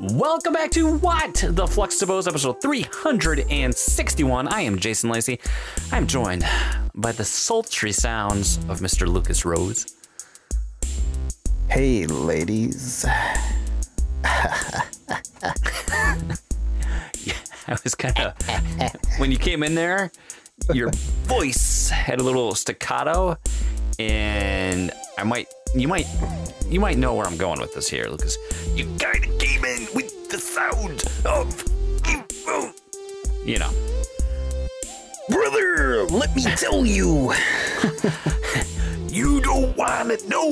Welcome back to What? The Flux to Bose, episode 361. I am Jason Lacey. I'm joined by the sultry sounds of Mr. Lucas Rose. Hey, ladies. I was kind of, when you came in there, your voice had a little staccato, and I might, you might, you might know where I'm going with this here, Lucas. You kind of came in with the sound of, you know. Brother, let me tell you. You don't want to know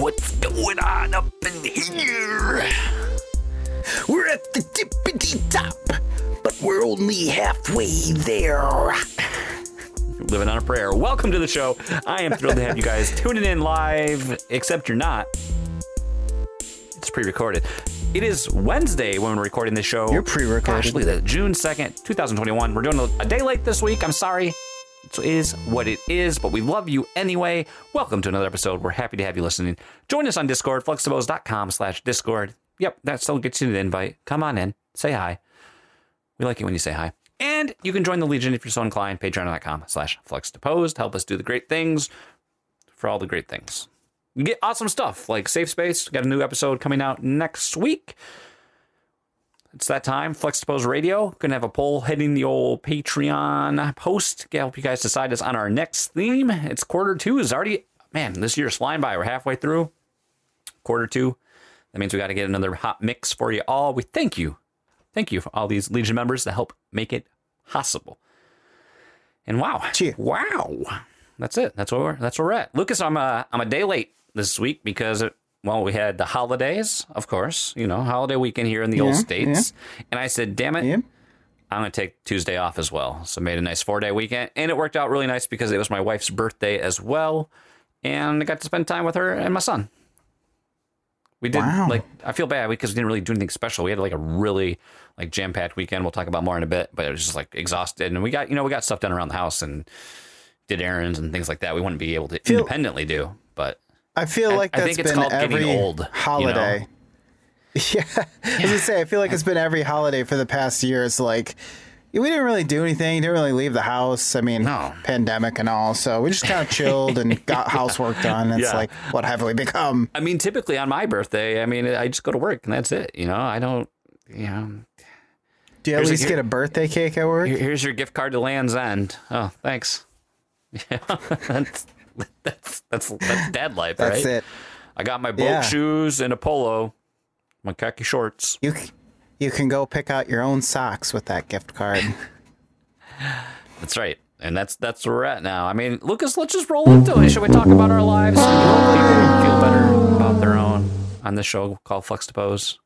what's going on up in here. We're at the tippity top, we're only halfway there. Living on a prayer. Welcome to the show. I am thrilled to have you guys tuning in live, except you're not. It's pre recorded. It is Wednesday when we're recording this show. You're pre-recorded. Gosh, look at that. June 2nd, 2021. We're doing a, day late this week. I'm sorry. It is what it is, but we love you anyway. Welcome to another episode. We're happy to have you listening. Join us on Discord, fluxtobos.com slash Discord. Yep, that still gets you the invite. Come on in. Say hi. We like it when you say hi. And you can join the Legion if you're so inclined. Patreon.com slash fluxdeposed. Help us do the great things for all the great things. You get awesome stuff like Safe Space. Got a new episode coming out next week. It's that time. Flex Depose Radio. Gonna have a poll hitting the old Patreon post. to help you guys decide us on our next theme. It's quarter two. Is already man. This year's flying by. We're halfway through quarter two. That means we got to get another hot mix for you all. We thank you, thank you for all these Legion members to help make it possible. And wow, Cheer. wow, that's it. That's where we're that's where we're at. Lucas, I'm a I'm a day late this week because it, well we had the holidays, of course, you know holiday weekend here in the old Yeah, states, and I said, damn it, Yeah. I'm going to take Tuesday off as well. So made a nice four day weekend. And it worked out really nice because it was my wife's birthday as well. And I got to spend time with her and my son. We did Wow. like I feel bad because we didn't really do anything special. We had like a really like jam packed weekend. We'll talk about more in a bit, but it was just like exhausted. And we got you know we got stuff done around the house and did errands and things like that. We wouldn't be able to Feel- independently do, but I feel I- like I that's think it's been called getting every old, you know? holiday. Yeah, I was gonna say I feel like it's been every holiday for the past year. It's like we didn't really do anything. Didn't really leave the house. I mean, No. pandemic and all. So we just kind of chilled and got housework done. It's Yeah. like, what have we become? I mean, typically on my birthday, I mean, I just go to work and that's it. You know, I don't, you know, Do you at Here's a- least get a birthday cake at work? Here- Here's your gift card to Land's End. Oh, thanks. Yeah, that's that's that's that's dad life, right? That's right? it. I got my boat Yeah. shoes and a polo, my khaki shorts. You you can go pick out your own socks with that gift card. That's right, and that's that's where we're at now. I mean, Lucas, let's just roll into it. Should we talk about our lives people feel better about their own on this show called Flex to Pose?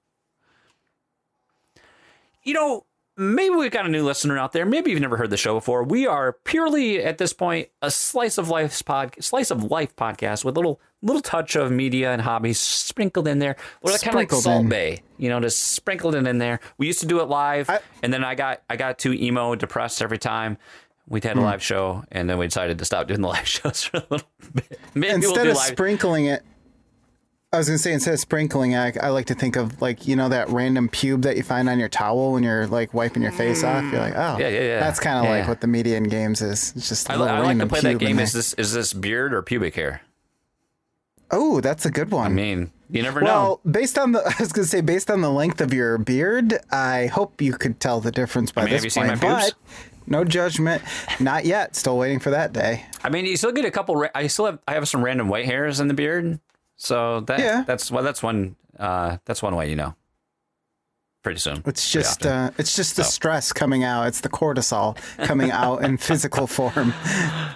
You know, maybe we've got a new listener out there. Maybe you've never heard the show before. We are purely at this point a slice of life pod, slice of life podcast with a little little touch of media and hobbies sprinkled in there. Well, kind of like Salt in. Bay, you know, just sprinkled it in there. We used to do it live, I- and then I got I got too emo, depressed every time. We'd Hmm. had a live show, and then we decided to stop doing the live shows for a little bit. Maybe we'll instead do of live. sprinkling it i was gonna say instead of sprinkling I, I like to think of like you know that random pube that you find on your towel when you're like wiping your face off you're like oh Yeah, yeah, yeah. that's kind of Yeah, like what the media in games is it's just a I, little I like to random play pube that in game. Is this is this beard or pubic hair? oh that's a good one I mean, you never know. well based on the i was gonna say based on the length of your beard i hope you could tell the difference by I mean, have this you seen point my pubes? but no judgment not yet still waiting for that day I mean, you still get a couple. Ra- I still have I have some random white hairs in the beard, so that Yeah. that's well, that's one uh, that's one way you know. Pretty soon. It's just uh, it's just the So. stress coming out. It's the cortisol coming out in physical form.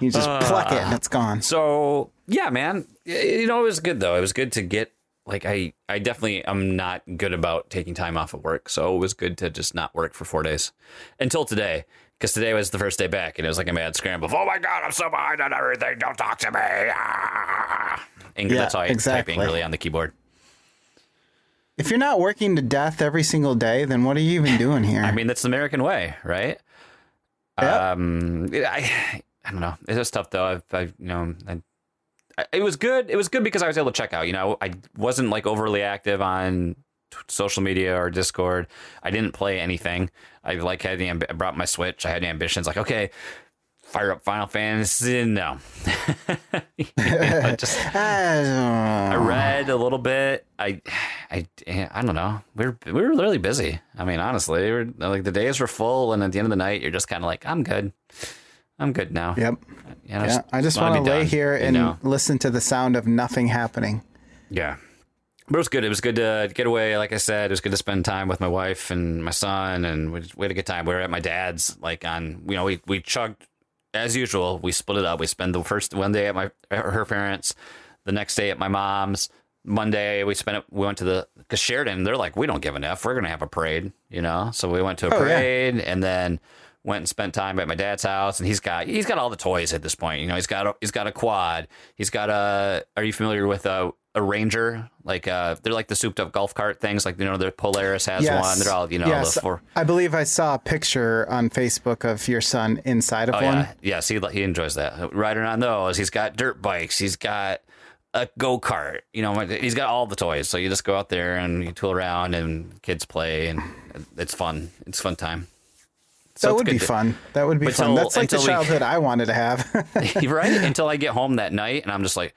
You just pluck it and it's gone. So yeah, man. You know, it was good though. It was good to get like I I definitely am not good about taking time off of work. So it was good to just not work for four days until today. Because today was the first day back, and it was like a mad scramble. of, Oh my god, I'm so behind on everything. Don't talk to me. Ah. Yeah, that's all I exactly. type angrily on the keyboard. If you're not working to death every single day, then what are you even doing here? I mean, that's the American way, right? Yeah. Um, I, I don't know. It's just tough though. I've, I, you know, I, I, it was good. It was good because I was able to check out. You know, I wasn't like overly active on social media or Discord. I didn't play anything. I like had the amb- I brought my Switch. I had the ambitions. Like, okay, fire up Final Fantasy. No, You know, just I ah. I read a little bit. I, I, I don't know. We were we were really busy. I mean, honestly, we were, like the days were full, and at the end of the night, you're just kind of like, I'm good. I'm good now. Yep. You know, Yeah. I just want to lay done, here you and know? listen to the sound of nothing happening. Yeah. But it was good. It was good to get away. Like I said, it was good to spend time with my wife and my son, and we, we had a good time. We were at my dad's, like on, you know, we, we chugged as usual. We split it up. We spent the first one day at my her parents, the next day at my mom's. Monday we spent it. We went to the because Sheridan. They're like, we don't give an f. We're gonna have a parade, you know. So we went to a Oh, yeah. parade, and then went and spent time at my dad's house. And he's got he's got all the toys at this point. You know, he's got a, he's got a quad. He's got a. Are you familiar with a a Ranger? Like uh, they're like the souped up golf cart things. Like you know, the Polaris has Yes. one. They're all you know yes. the four. I believe I saw a picture on Facebook of your son inside of Oh one. yeah, yes, he he enjoys that. Riding on those, he's got dirt bikes. He's got a go kart. You know, he's got all the toys. So you just go out there and you tool around and kids play, and it's fun. It's fun time. So that would be to- fun. That would be But fun. That's like the until we- childhood I wanted to have. right until I get home that night, and I'm just like.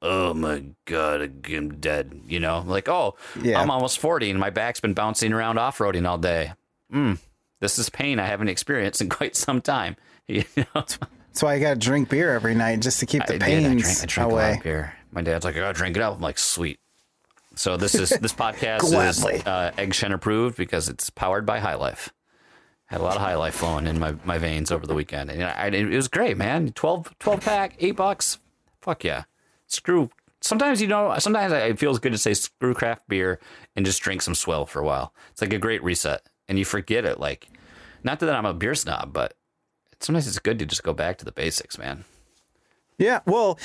Oh my god, I'm dead. You know, like oh, Yeah. I'm almost forty, and my back's been bouncing around off roading all day. Mm, this is pain I haven't experienced in quite some time. You know, That's why I got to drink beer every night just to keep the I did. I drank, I lot away. of beer. My dad's like, I gotta drink it up. I'm like, sweet. So this is this podcast is uh, Egg Shen approved because it's powered by High Life. Had a lot of High Life flowing in my, my veins over the weekend, and I, it was great, man. 12, 12 pack, eight bucks. Fuck yeah. Screw. Sometimes you know. Sometimes it feels good to say screw craft beer and just drink some swill for a while. It's like a great reset, and you forget it. Like, not that I'm a beer snob, but sometimes it's good to just go back to the basics, man. Yeah, well,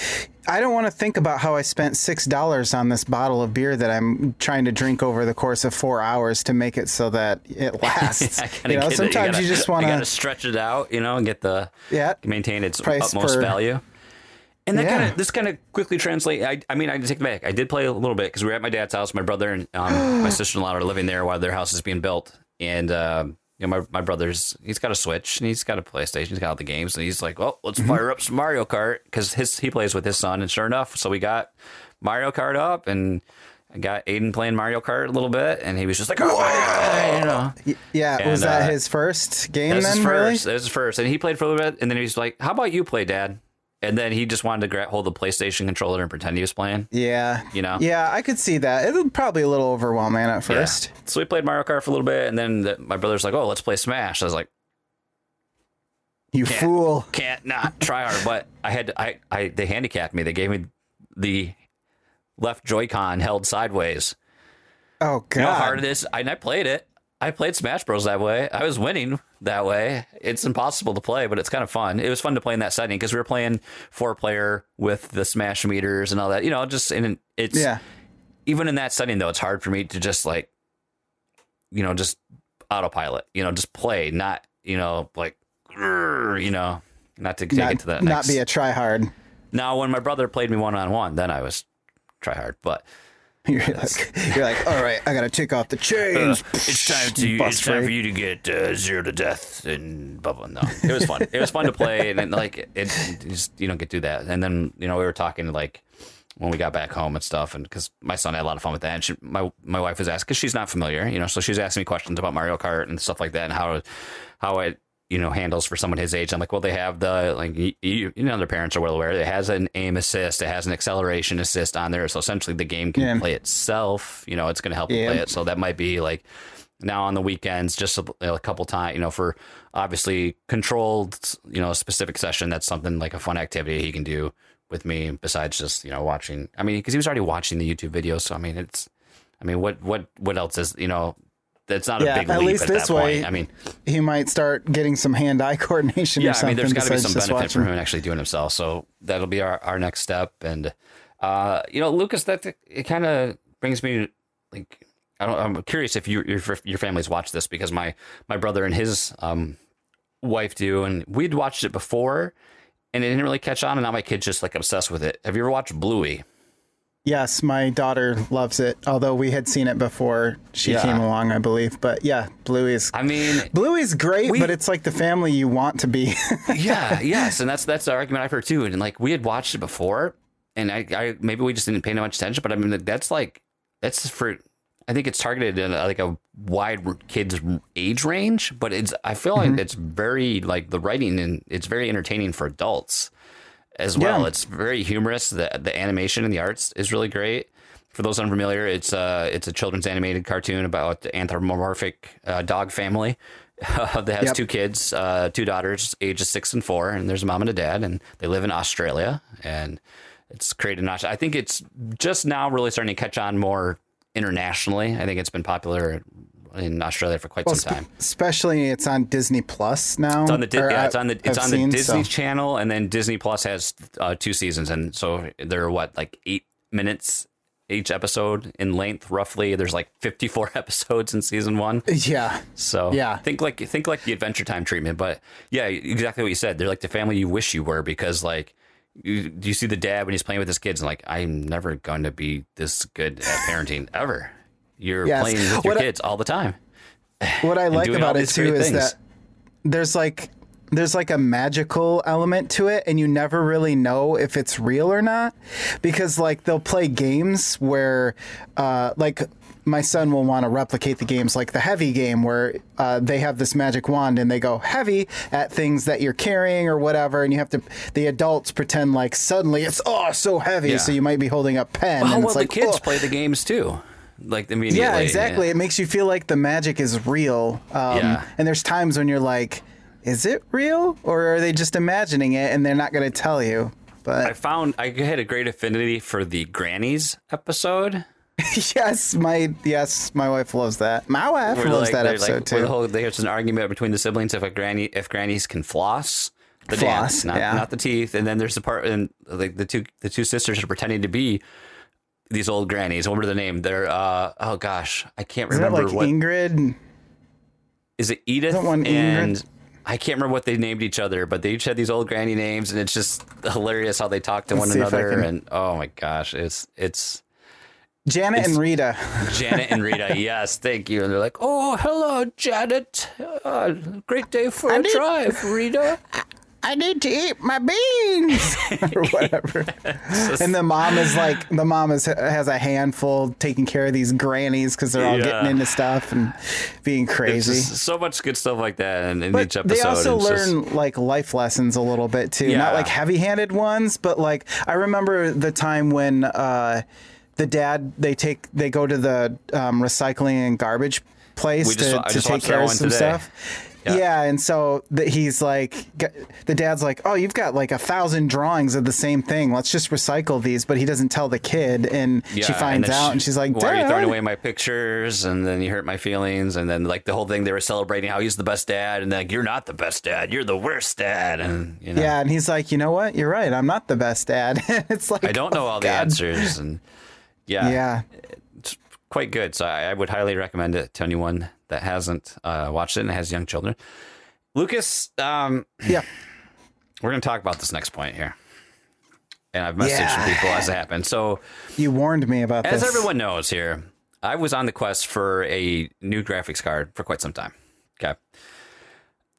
I don't want to think about how I spent six dollars on this bottle of beer that I'm trying to drink over the course of four hours to make it so that it lasts. Gotta you know, sometimes gotta- you, just want to to. stretch it out, you know, and get the Yeah. maintain its utmost per- value. And that Yeah. kind of this kind of quickly translate. I, I mean, I take it back. I did play a little bit because we were at my dad's house. My brother and um, my sister in law are living there while their house is being built. And um, you know, my my brother's he's got a Switch and he's got a PlayStation. He's got all the games, and he's like, "Well, let's Mm-hmm. fire up some Mario Kart because his he plays with his son." And sure enough, so we got Mario Kart up and. I got Aiden playing Mario Kart a little bit, and he was just like, "Oh! You know, Yeah, was that uh, his first game then? his Really? first. That was his first, and he played for a little bit, and then he was like, "How about you play, Dad?" And then he just wanted to gra- hold the PlayStation controller and pretend he was playing. Yeah. You know? Yeah, I could see that. It was probably a little overwhelming at first. Yeah. So we played Mario Kart for a little bit, and then the, my brother's like, "Oh, let's play Smash." I was like, You Can't. fool. "Can't not try hard," but I had to, I I they handicapped me. They gave me the left Joy-Con held sideways. Oh god. You know how hard it is? I, and I played it. I played Smash Bros that way. I was winning that way. It's impossible to play, but it's kind of fun. It was fun to play in that setting because we were playing four player with the Smash meters and all that. You know, just and it's Yeah. even in that setting though, it's hard for me to just like, you know, just autopilot. You know, just play, not you know like, you know, not to take Not, it to that. not next. be a try hard. now, when my brother played me one on one, then I was try hard, but. You're like, you're like, all right, I gotta take off the chains. it's time to Bust it's time for you to get uh, zero to death and blah blah. No, it was fun. it was fun to play, and, then, like it, it just you don't get to do that. And then you know we were talking like when we got back home and stuff, and because my son had a lot of fun with that. And she, my my wife was asking because she's not familiar, you know, so she was asking me questions about Mario Kart and stuff like that, and how how it you know handles for someone his age. I'm like, well, they have the like you, you know their parents are well aware. It has an aim assist, it has an acceleration assist on there, so essentially the game can Yeah. play itself. You know, it's going to help you Yeah. play it. So that might be like now on the weekends, just a, a couple times, you know, for obviously controlled, you know, a specific session. That's something like a fun activity he can do with me besides just, you know, watching. I mean, because he was already watching the YouTube videos. So, I mean, it's, I mean, what, what, what else is, you know, that's not Yeah, a big at leap least at this that way, point. I mean, He might start getting some hand-eye coordination yeah, I mean, there's got to be some benefit watching. him actually doing himself. So that'll be our, our next step. And, uh, you know, Lucas, that it kind of brings me to, like, I don't, I'm curious if you, your your families watch this because my my brother and his um, wife do, and we'd watched it before, and it didn't really catch on, and now my kid's just like obsessed with it. Have you ever watched Bluey? Yes, my daughter loves it. Although we had seen it before she Yeah. came along, I believe. But yeah, Bluey's I mean, Bluey's great, We- but it's like the family you want to be. yeah, yes, and that's that's the argument I've heard too. And like we had watched it before, and I, I maybe we just didn't pay much attention, but I mean that's like that's for I think it's targeted in like a wide kids age range, but it's I feel like mm-hmm. it's very like the writing and it's very entertaining for adults as well. Yeah. It's very humorous. The the animation and the arts is really great. For those unfamiliar, it's uh it's a children's animated cartoon about the anthropomorphic uh, dog family that has Yep. two kids, uh, two daughters, ages six and four, and there's a mom and a dad, and they live in Australia, and it's created in Australia. I think it's just now really starting to catch on more internationally. I think it's been popular in Australia for quite Well, some time. spe- especially it's on Disney Plus now. It's on the Di- or yeah, it's on the it's I've on the seen, Disney so- Channel, and then Disney Plus has uh, two seasons, and so they're what like eight minutes each episode in length, roughly. There's like 54 episodes in season one, Yeah, so Yeah. think like think like the Adventure Time treatment. But yeah, exactly what you said. They're like the family you wish you were because like. You, do you see the dad when he's playing with his kids and like I'm never going to be this good at parenting ever. You're Yes. playing with your What I- kids all the time. what I like about it too is things. that there's like there's like a magical element to it and you never really know if it's real or not because like they'll play games where uh like my son will want to replicate the games like the heavy game where uh, they have this magic wand and they go heavy at things that you're carrying or whatever and you have to the adults pretend like suddenly it's oh so heavy Yeah. so you might be holding a pen Well, and well it's like the kids "Oh." play the games too, like immediately. Yeah, exactly. It makes you feel like the magic is real. Um, Yeah. And there's times when you're like, is it real? Or are they just imagining it and they're not going to tell you? But I found I had a great affinity for the grannies episode. yes, my yes, my wife loves that. My wife Where, loves like, that episode like, where The too. whole, there's an argument between the siblings if a granny if grannies can floss. The Floss, dance, not, yeah. not the teeth, and then there's the part, and like the two the two sisters are pretending to be these old grannies. What were the name? They're uh oh gosh, I can't Isn't that remember like what Ingrid? is it Edith Isn't one Ingrid? and I can't remember what they named each other, but they each had these old granny names, and it's just hilarious how they talk to Let's one see if I another. can- And oh my gosh, it's it's Janet and Rita. Janet and Rita. yes, thank you. And they're like, oh hello, Janet. Uh, great day for a need- drive, Rita. I need to eat my beans or whatever. and the mom is like, the mom is has a handful taking care of these grannies because they're all Yeah. getting into stuff and being crazy. so much good stuff like that in, in each episode. they also It's just- learn like life lessons a little bit too. Yeah. Not like heavy-handed ones, but like I remember the time when uh, the dad they take they go to the um, recycling and garbage place We just- to, I to take care of some today. stuff. Yeah. Yeah. and so the, he's like, the dad's like, "Oh, you've got like a thousand drawings of the same thing. Let's just recycle these." But he doesn't tell the kid, and Yeah, she finds then out, she- and she's like, "Why are you throwing away my pictures?" And then you hurt my feelings. And then like the whole thing, they were celebrating how he's the best dad, and like you're not the best dad, you're the worst dad. And you know, Yeah, and he's like, "You know what? You're right. I'm not the best dad." it's like I don't know oh, all the answers. And yeah, Yeah. Quite good. So I, I would highly recommend it to anyone that hasn't uh, watched it and has young children. Lucas, um, Yeah. we're going to talk about this next point here. And I've messaged Yeah. people as it happened. So, You warned me about as this. everyone knows here, I was on the quest for a new graphics card for quite some time. Okay.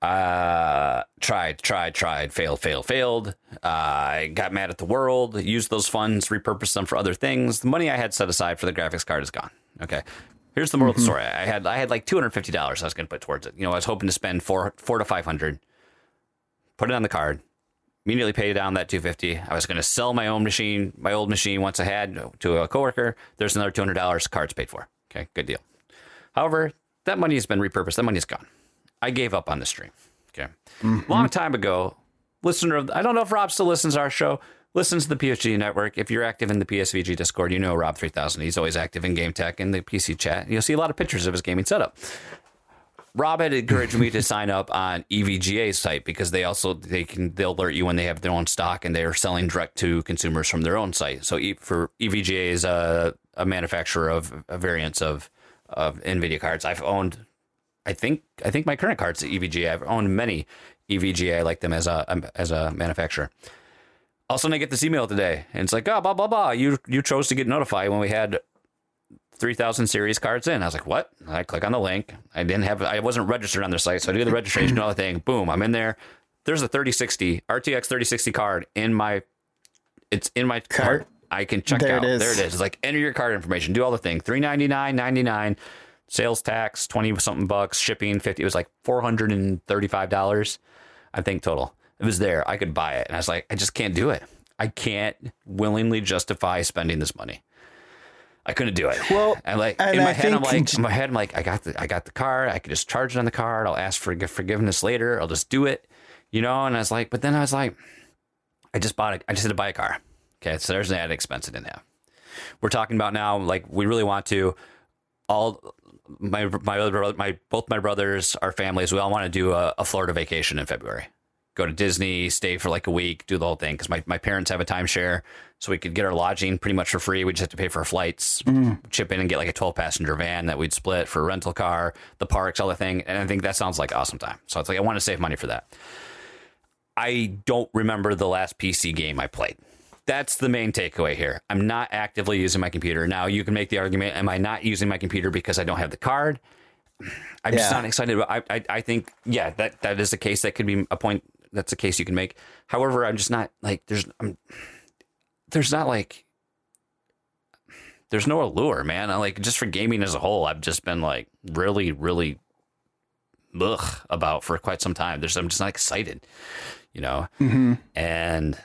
Uh, tried, tried, tried, failed, failed, failed. Uh, I got mad at the world, used those funds, repurposed them for other things. The money I had set aside for the graphics card is gone. Okay. Here's the moral of the mm-hmm. story. I had I had like two hundred fifty dollars I was going to put towards it. You know, I was hoping to spend four four to five hundred. Put it on the card. Immediately paid down that two fifty. I was going to sell my own machine, my old machine once I had uh, to a coworker. There's another two hundred dollars. Card's paid for. Okay, good deal. However, that money has been repurposed. That money is gone. I gave up on the stream. Okay. Mm-hmm. Long time ago, listener of, I don't know if Rob still listens to our show, listens to the PSVG network. If you're active in the PSVG Discord, you know Rob 3000. He's always active in game tech and the PC chat. You'll see a lot of pictures of his gaming setup. Rob had encouraged me to sign up on EVGA's site because they also they can they'll alert you when they have their own stock and they are selling direct to consumers from their own site. So E- for EVGA is a, a manufacturer of uh, variants of of Nvidia cards. I've owned, I think, I think my current cards at EVGA. I've owned many EVGA. I like them as a um, as a manufacturer. Also, I get this email today, and it's like, oh, blah blah blah. You you chose to get notified when we had 3000 series cards in. I was like, what? I click on the link. I didn't have, I wasn't registered on their site. So I do the registration, all the thing. Boom, I'm in there. There's a 3060, RTX 3060 card in my, it's in my cart. I can check There out. it is. There it is. It's like enter your card information, do all the thing. 399, 99, sales tax, 20 something bucks, shipping 50. It was like $435, I think total. It was there. I could buy it. And I was like, I just can't do it. I can't willingly justify spending this money. I couldn't do it. Well, and like and in my I head, I'm like, in my head, I'm like, I got the, I got the card. I could just charge it on the card. I'll ask for forgiveness later. I'll just do it, you know. And I was like, but then I was like, I just bought it. I just had to buy a car. Okay, so there's an added expense I didn't have. We're talking about now, like we really want to. All my my other brother- my both my brothers, our families, we all want to do a, a Florida vacation in February. Go to Disney, stay for like a week, do the whole thing. Because my, my parents have a timeshare, so we could get our lodging pretty much for free. We just have to pay for our flights, mm. chip in and get like a 12 passenger van that we'd split for a rental car, the parks, all the thing. And I think that sounds like awesome time. So it's like I want to save money for that. I don't remember the last PC game I played. That's the main takeaway here. I'm not actively using my computer. Now, you can make the argument am I not using my computer because I don't have the card? I'm just not excited about I, I I think yeah, that that is a case that could be a point that's a case you can make. However, I'm just not like there's I'm there's not like there's no allure, man. I like just for gaming as a whole, I've just been like really, really ugh about for quite some time. There's I'm just not excited, you know. Mm-hmm. And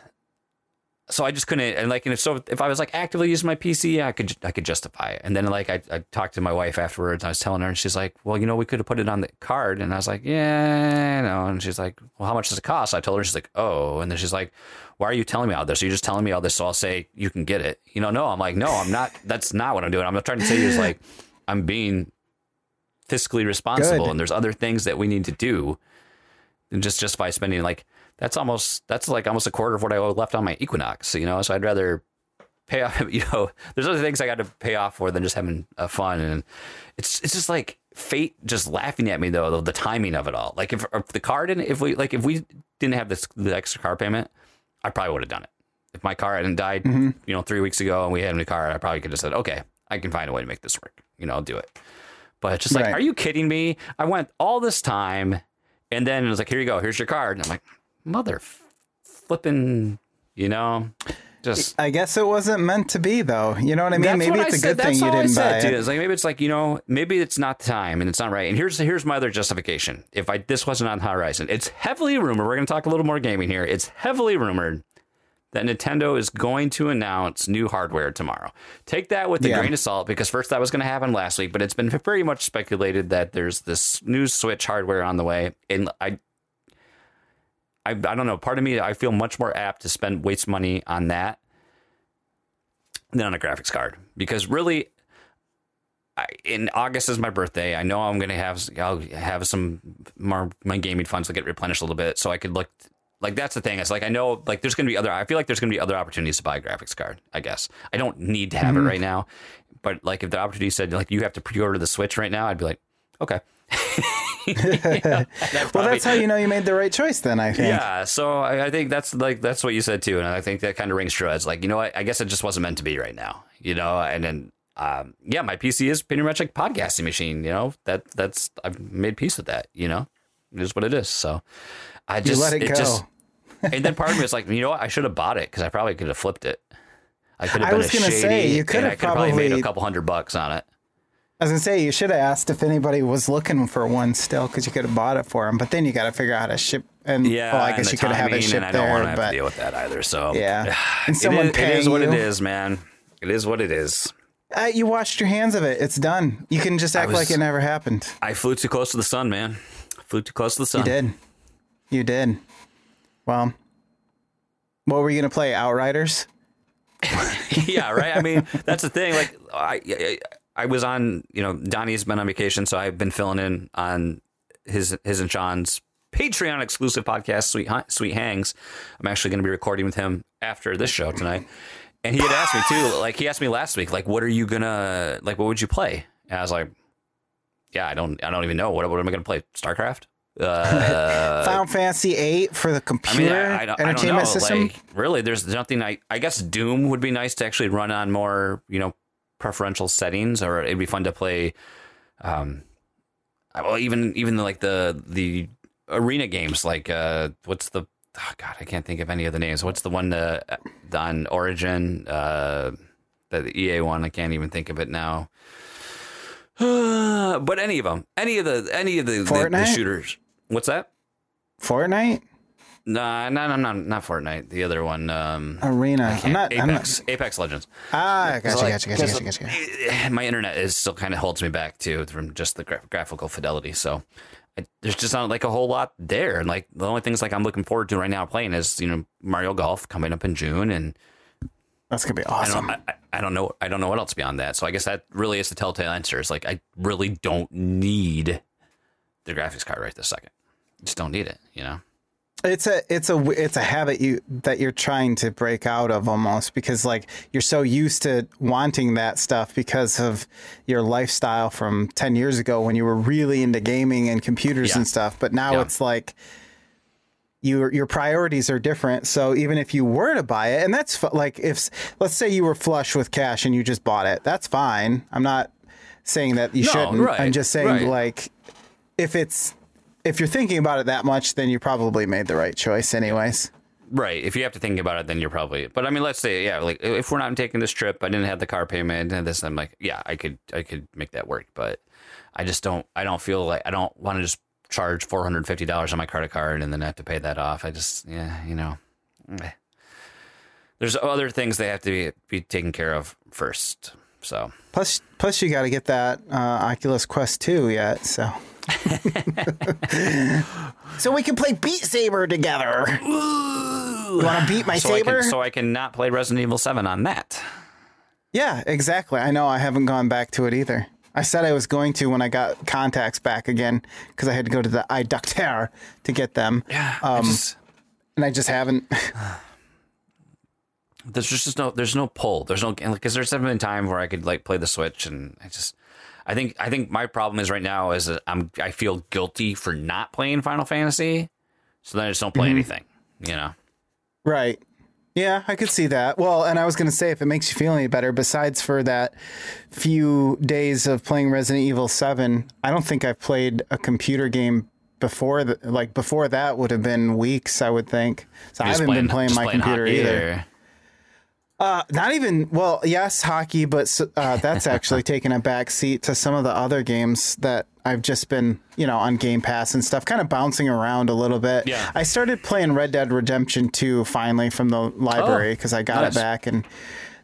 so I just couldn't and like and if so if I was like actively using my PC, yeah, I could I could justify it. And then like I, I talked to my wife afterwards, I was telling her and she's like, Well, you know, we could have put it on the card and I was like, Yeah, know. And she's like, Well, how much does it cost? I told her she's like, Oh, and then she's like, Why are you telling me all this? Are you just telling me all this so I'll say you can get it? You know, no, I'm like, No, I'm not that's not what I'm doing. I'm not trying to say is like I'm being fiscally responsible Good. and there's other things that we need to do than just justify spending like that's almost that's like almost a quarter of what I left on my Equinox. You know, so I'd rather pay off. You know, there's other things I got to pay off for than just having uh, fun. And it's it's just like fate just laughing at me though. The, the timing of it all. Like if, if the car didn't, if we like if we didn't have this the extra car payment, I probably would have done it. If my car hadn't died, you know, three weeks ago and we had a new car, I probably could have said, okay, I can find a way to make this work. You know, I'll do it. But it's just like, Right. are you kidding me? I went all this time, and then it was like, here you go, here's your card. And I'm like, mother flipping, you know, just. I guess it wasn't meant to be, though. You know what I mean? Maybe it's I a said. good thing you didn't said, buy dude. it. It's like maybe it's like you know maybe it's not the time and it's not right. And here's here's my other justification. If I this wasn't on Horizon, it's heavily rumored. We're going to talk a little more gaming here. It's heavily rumored that Nintendo is going to announce new hardware tomorrow. Take that with a Yeah. grain of salt because first that was going to happen last week, but it's been very much speculated that there's this new Switch hardware on the way, and I. I, I don't know. Part of me, I feel much more apt to spend waste money on that than on a graphics card because really, I, in August is my birthday. I know I'm gonna have I'll have some more my gaming funds will get replenished a little bit, so I could look. Like that's the thing. It's like I know like there's gonna be other. I feel like there's gonna be other opportunities to buy a graphics card. I guess I don't need to have it right now, but like if the opportunity said like you have to pre-order the Switch right now, I'd be like, okay. well, that's how you know you made the right choice. Then I think. Yeah, so I, I think that's like that's what you said too, and I think that kind of rings true. It's like you know what? I guess it just wasn't meant to be right now, you know. And then um, yeah, my PC is pretty much like podcasting machine. You know that that's I've made peace with that. You know, it is what it is. So I just let it go. just and then part of me is like, you know what? I should have bought it because I probably could have flipped it. I could have I been was a gonna shady, say, you could have I could have probably made a couple hundred bucks on it. I was gonna say you should have asked if anybody was looking for one still, because you could have bought it for them. But then you got to figure out how to ship. And Yeah, well, I guess you could have it shipped I don't there. want to have but to deal with that either. So Yeah. And someone is, it is what it you. is, man. It is what it is. uh, you washed your hands of it. It's done. You can just act was- like it never happened. I flew too close to the sun, man. Flew too close to the sun. You did. You did. Well, what were you gonna play? Outriders. yeah, right. I mean, that's the thing. Like, I, I, I was on, you know, Donnie's been on vacation, so I've been filling in on his his and Sean's Patreon exclusive podcast, Sweet Sweet Hangs. I'm actually going to be recording with him after this show tonight. And he had asked me too, like he asked me last week, like, what are you gonna like? What would you play? And I was like, yeah, I don't I don't even know what what am I going to play? StarCraft. Uh, Final Fantasy VIII for the I mean, computer I, I don't, I don't entertainment system. Like, really, there's nothing. I I guess Doom would be nice to actually run on more, you know, preferential settings, or it'd be fun to play. Um, well, even even like the the arena games, like uh, what's the oh God, I can't think of any of the names. What's the one uh, on Origin? Uh, the EA one, I can't even think of it now. but any of them, any of the any of the, the, the shooters. What's that? Fortnite Nah, no, no, no, not Fortnite. The other one, um, Arena. I'm not. I'm not. Apex, Apex Legends. Ah, gotcha, Like, gotcha, gotcha, gotcha, gotcha. My internet is still kind of holds me back too from just the gra- graphical fidelity. So I, there's just not like a whole lot there. And like the only things like I'm looking forward to right now playing is you know Mario Golf coming up in June, and That's gonna be I awesome. don't, I, I don't know, I don't know what else beyond that. So I guess that really is the telltale answer. Is like I really don't need the graphics card right this second. Just don't need it. You know. It's a it's a it's a habit you that you're trying to break out of almost because like you're so used to wanting that stuff because of your lifestyle from 10 years ago when you were really into gaming and computers Yeah. and stuff but now Yeah. it's like your your priorities are different so even if you were to buy it and that's like if let's say you were flush with cash and you just bought it that's fine I'm not saying that you No, shouldn't right, I'm just saying right. like if it's if you're thinking about it that much, then you probably made the right choice, anyways. Right. If you have to think about it, then you're probably. But I mean, let's say, yeah, like if we're not taking this trip, I didn't have the car payment and this. I'm like, yeah, I could, I could make that work. But I just don't. I don't feel like I don't want to just charge four hundred fifty dollars on my credit card and then have to pay that off. I just, yeah, you know, there's other things they have to be, be taken care of first. So Plus, plus you got to get that uh, Oculus Quest 2 yet, so. so we can play Beat Saber together. You want to beat my so I saber? can, so I can not play Resident Evil Seven on that. yeah, exactly. I know. I haven't gone back to it either. I said I was going to when I got contacts back again because I had to go to the eye doctor to get them, Yeah. I um, just, and I just haven't. there's just no there's no pull there's no because there's never been time where i could like play the switch and i just i think i think my problem is right now is that i'm i feel guilty for not playing final fantasy so then i just don't play mm-hmm. anything you know Right. Yeah, I could see that. Well, and I was going to say, if it makes you feel any better, besides for that few days of playing Resident Evil 7, I don't think I've played a computer game before that. Like, before that would have been weeks, I would think. So I haven't been playing my computer hockey either. Uh, not even, well, yes, hockey, but uh, that's actually taken a back seat to some of the other games that I've just been, you know, on Game Pass and stuff, kind of bouncing around a little bit. Yeah. I started playing Red Dead Redemption 2 finally from the library Oh, because I got nice. it back. And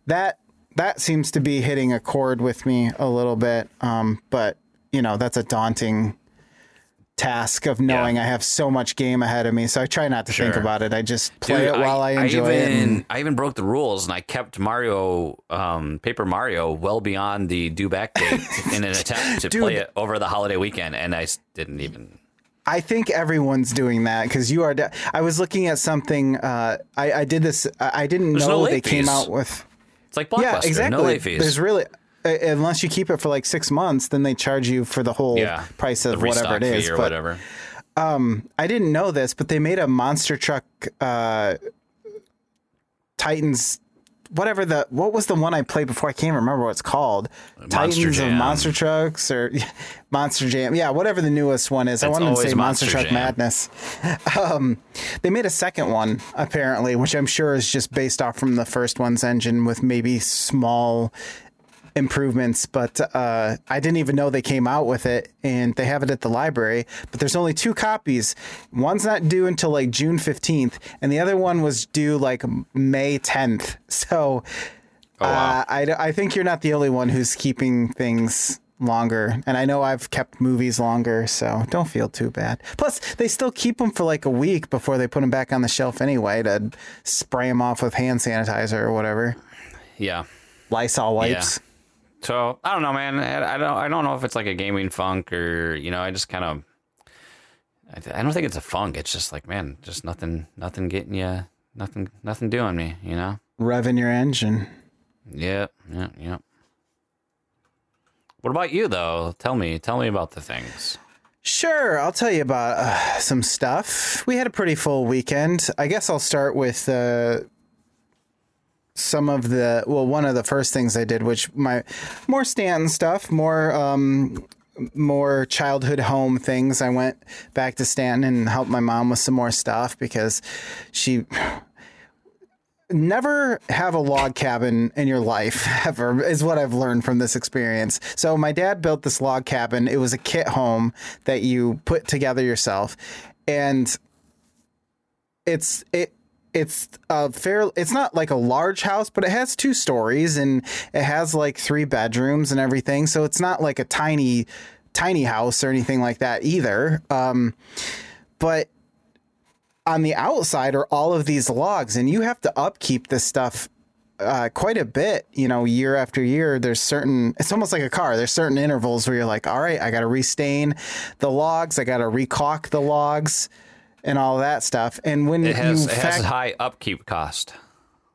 that, that seems to be hitting a chord with me a little bit. Um, but, you know, that's a daunting task of knowing Yeah. I have so much game ahead of me. So I try not to think about it. I just play Dude, it while I, enjoy even, it. And, I even broke the rules and I kept Mario, um, Paper Mario, well beyond the due back date in an attempt to Dude. play it over the holiday weekend, and I didn't even. I think everyone's doing that because you are. De- I was looking at something. Uh, I, I did this. I I didn't There's know no they late came out with. It's like Blockbuster, Yeah, exactly. no late fees. There's really. Uh, Unless you keep it for like six months, then they charge you for the whole yeah, price of whatever it is. But whatever. I didn't know this, but they made a monster truck uh, Titans. Whatever the what was the one I played before? I can't remember what it's called. Titans of Monster Trucks or Monster Jam. Yeah, whatever the newest one is. I wanted to say Monster, Monster Truck Jam. Madness. Um, they made a second one apparently, which I'm sure is just based off from the first one's engine with maybe small improvements, but uh, I didn't even know they came out with it, and they have it at the library. But there's only two copies. One's not due until like June 15th, and the other one was due like May 10th. So Oh, wow. uh, I, I think you're not the only one who's keeping things longer. And I know I've kept movies longer, so don't feel too bad. Plus, they still keep them for like a week before they put them back on the shelf anyway to spray them off with hand sanitizer or whatever. Yeah. Lysol wipes. So I don't know, man. I, I don't. I don't know if it's like a gaming funk or you know. I just kind of. I, I don't think it's a funk. It's just like, man, just nothing. Nothing getting you. Nothing. Nothing doing me. You know. Revving your engine. Yep. Yep. Yep. What about you, though? Tell me, tell me about the things. Sure, I'll tell you about uh, some stuff. We had a pretty full weekend. I guess I'll start with uh, some of the well, one of the first things I did, which my more Stanton stuff, more um, more childhood home things. I went back to Stanton and helped my mom with some more stuff because she never have a log cabin in your life ever is what I've learned from this experience. So my dad built this log cabin. It was a kit home that you put together yourself and it's it it's a fair it's not like a large house but it has two stories and it has like three bedrooms and everything so it's not like a tiny tiny house or anything like that either um but on the outside are all of these logs and you have to upkeep this stuff uh, quite a bit, you know, year after year. There's certain, it's almost like a car. There's certain intervals where you're like, all right, I got to restain the logs, I got to recaulk the logs, and all that stuff. And when It has you it has high upkeep cost.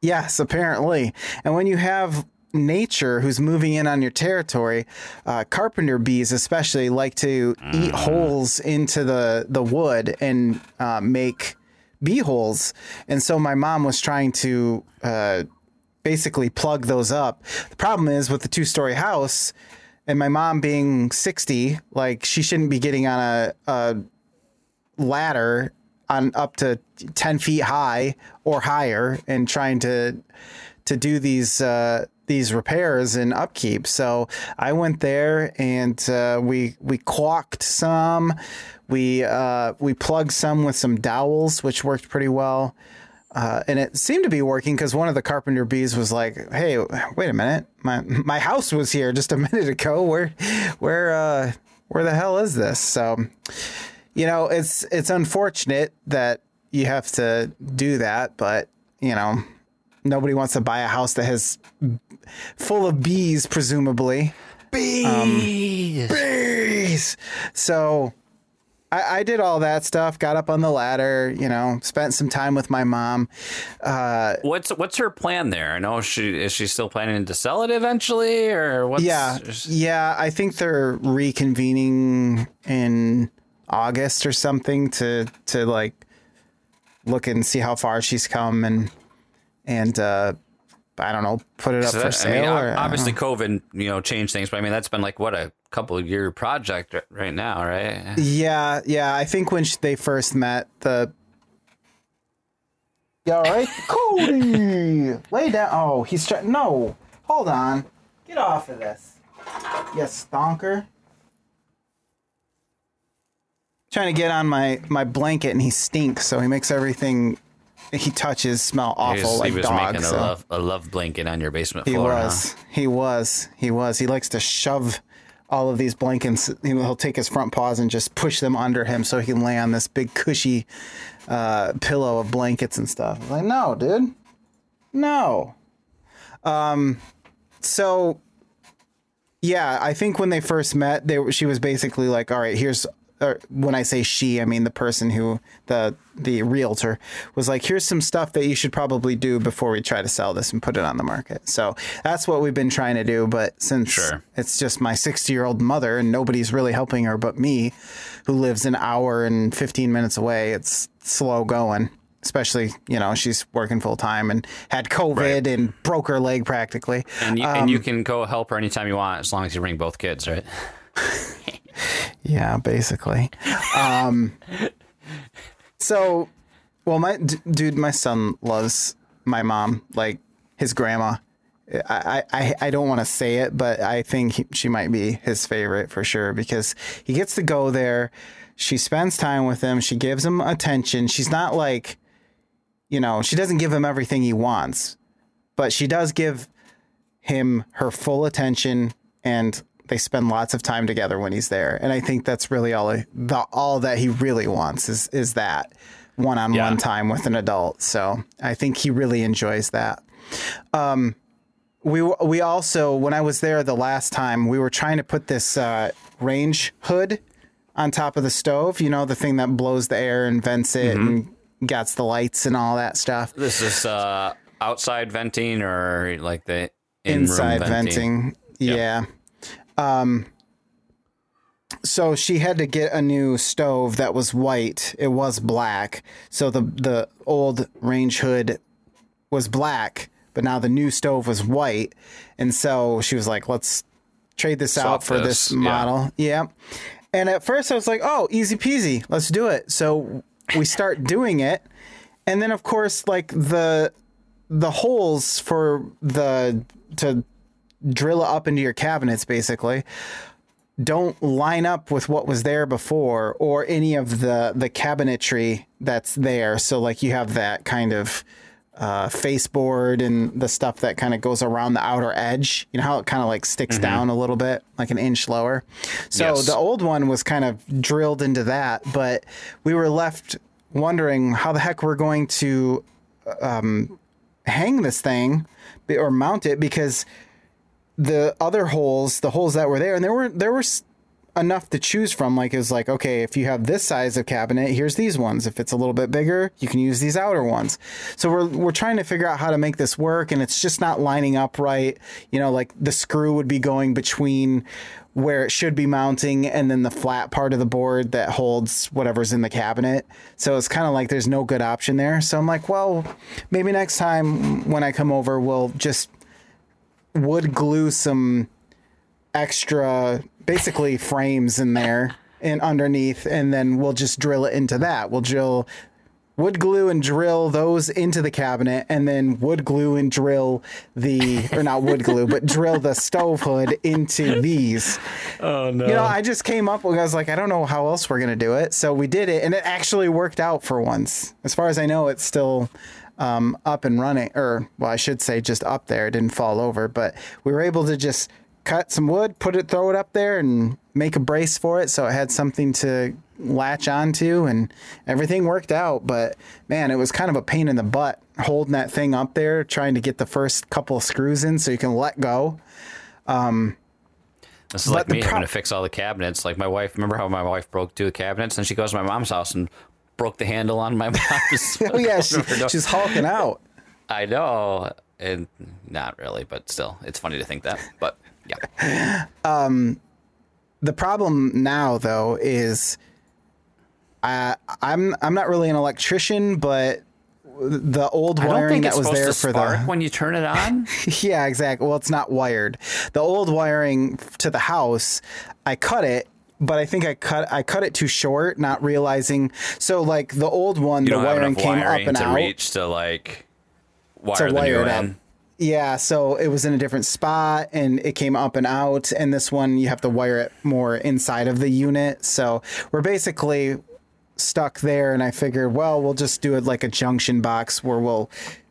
Yes, apparently. And when you have nature who's moving in on your territory, uh, carpenter bees especially like to eat holes into the the wood and uh, make bee holes. And so my mom was trying to uh, basically plug those up. The problem is with the two story house. And my mom being 60, like she shouldn't be getting on a, a ladder on up to 10 feet high or higher and trying to to do these uh, these repairs and upkeep. So I went there and uh, we we caulked some, we uh, we plugged some with some dowels, which worked pretty well. Uh, and it seemed to be working because one of the carpenter bees was like, "Hey, wait a minute, my my house was here just a minute ago. Where, where, uh, where the hell is this?" So, you know, it's it's unfortunate that you have to do that, but you know, nobody wants to buy a house that has full of bees, presumably. Bees. Bees. So I, I did all that stuff. Got up on the ladder. You know, spent some time with my mom. Uh, What's what's her plan there? I know she is she still planning to sell it eventually, or what's yeah, yeah. I think they're reconvening in August or something to to like look and see how far she's come and and uh, I don't know, put it up So for sale. I mean, or, ob- I don't obviously, know. COVID, you know, changed things, but I mean, that's been like what a couple of year project right now, right? Yeah, yeah. I think when sh- they first met, the. You all right, Cody? Lay down. Oh, he's trying. No, hold on. Get off of this. You stonker. Trying to get on my my blanket and he stinks, so he makes everything he touches smell He awful was, like he was dog. making a love a love blanket on your basement He floor. huh? was. He was. He was. He likes to shove all of these blankets. You know, he'll take his front paws and just push them under him so he can lay on this big cushy uh, pillow of blankets and stuff. I'm like, no, dude, no. Um, so yeah, I think when they first met, they she was basically like, all right, here's. Or when I say she, I mean the person who the the realtor was like, here's some stuff that you should probably do before we try to sell this and put it on the market. So that's what we've been trying to do. But since Sure. it's just my 60 year old mother and nobody's really helping her but me, who lives an hour and 15 minutes away, it's slow going. Especially, you know, she's working full time and had COVID Right. and broke her leg practically. And you, and you um, can go help her anytime you want, as long as you bring both kids, right? Yeah, basically. Um, so, well, my d- dude, my son loves my mom like his grandma. I I, I don't want to say it, but I think he, she might be his favorite for sure because he gets to go there. She spends time with him. She gives him attention. She's not like, you know, she doesn't give him everything he wants, but she does give him her full attention and they spend lots of time together when he's there. And i think that's really all the, all that he really wants is is that one-on-one Yeah. time with an adult. So i think he really enjoys that. Um we we also when i was there the last time we were trying to put this uh, range hood on top of the stove you know the thing that blows the air and vents it and gets the lights and all that stuff. This is uh, outside venting or like the in-room inside venting. Yep. Yeah. so she had to get a new stove that was white. It was black. So the the old range hood was black, but now the new stove was white. And so she was like, "Let's trade this Swap out for this, this yeah. model." Yeah. And at first I was like, "Oh, easy peasy. Let's do it." So we start doing it. And then of course like the the holes for the to drill it up into your cabinets basically. Don't line up with what was there before or any of the the cabinetry that's there. So like you have that kind of uh, faceboard and the stuff that kind of goes around the outer edge. You know how it kind of like sticks down a little bit like an inch lower? So Yes. the old one was kind of drilled into that but we were left wondering how the heck we're going to um, hang this thing or mount it because the other holes, the holes that were there, and there were there were enough to choose from. Like it was like, okay, if you have this size of cabinet, here's these ones. If it's a little bit bigger, you can use these outer ones. So we're we're trying to figure out how to make this work, and it's just not lining up right. You know, like the screw would be going between where it should be mounting and then the flat part of the board that holds whatever's in the cabinet. So it's kind of like there's no good option there. So I'm like, well, maybe next time when I come over, we'll just would glue some extra basically frames in there and underneath and then we'll just drill it into that. We'll drill wood glue and drill those into the cabinet and then wood glue and drill the or not wood glue but drill the stove hood into these. Oh no. you know i just came up with i was like i don't know how else we're to do it. So we did it and it actually worked out for once. As far as i know it's still um, up and running or well i should say just up there. It didn't fall over but we were able to just cut some wood put it throw it up there and make a brace for it so it had something to latch onto and everything worked out. But man it was kind of a pain in the butt holding that thing up there trying to get the first couple of screws in so you can let go. This is like me pro- having to fix all the cabinets. Like my wife, remember how my wife broke two cabinets? And she goes to my mom's house and broke the handle on my mom's. oh yeah she, she's hulking out I know, and not really, but still, it's funny to think that. But yeah, Um, the problem now though is I I'm I'm not really an electrician, but the old wiring that was there for spark the when you turn it on. yeah exactly. Well, it's not wired. The old wiring to the house, I cut it. But I think I cut I cut it too short, not realizing. So like the old one, You the wiring came up and to out. reach to like wire to the wire new it up. Yeah, so it was in a different spot and it came up and out. And this one, you have to wire it more inside of the unit. So we're basically stuck there. And I figured, well, we'll just do it like a junction box where we'll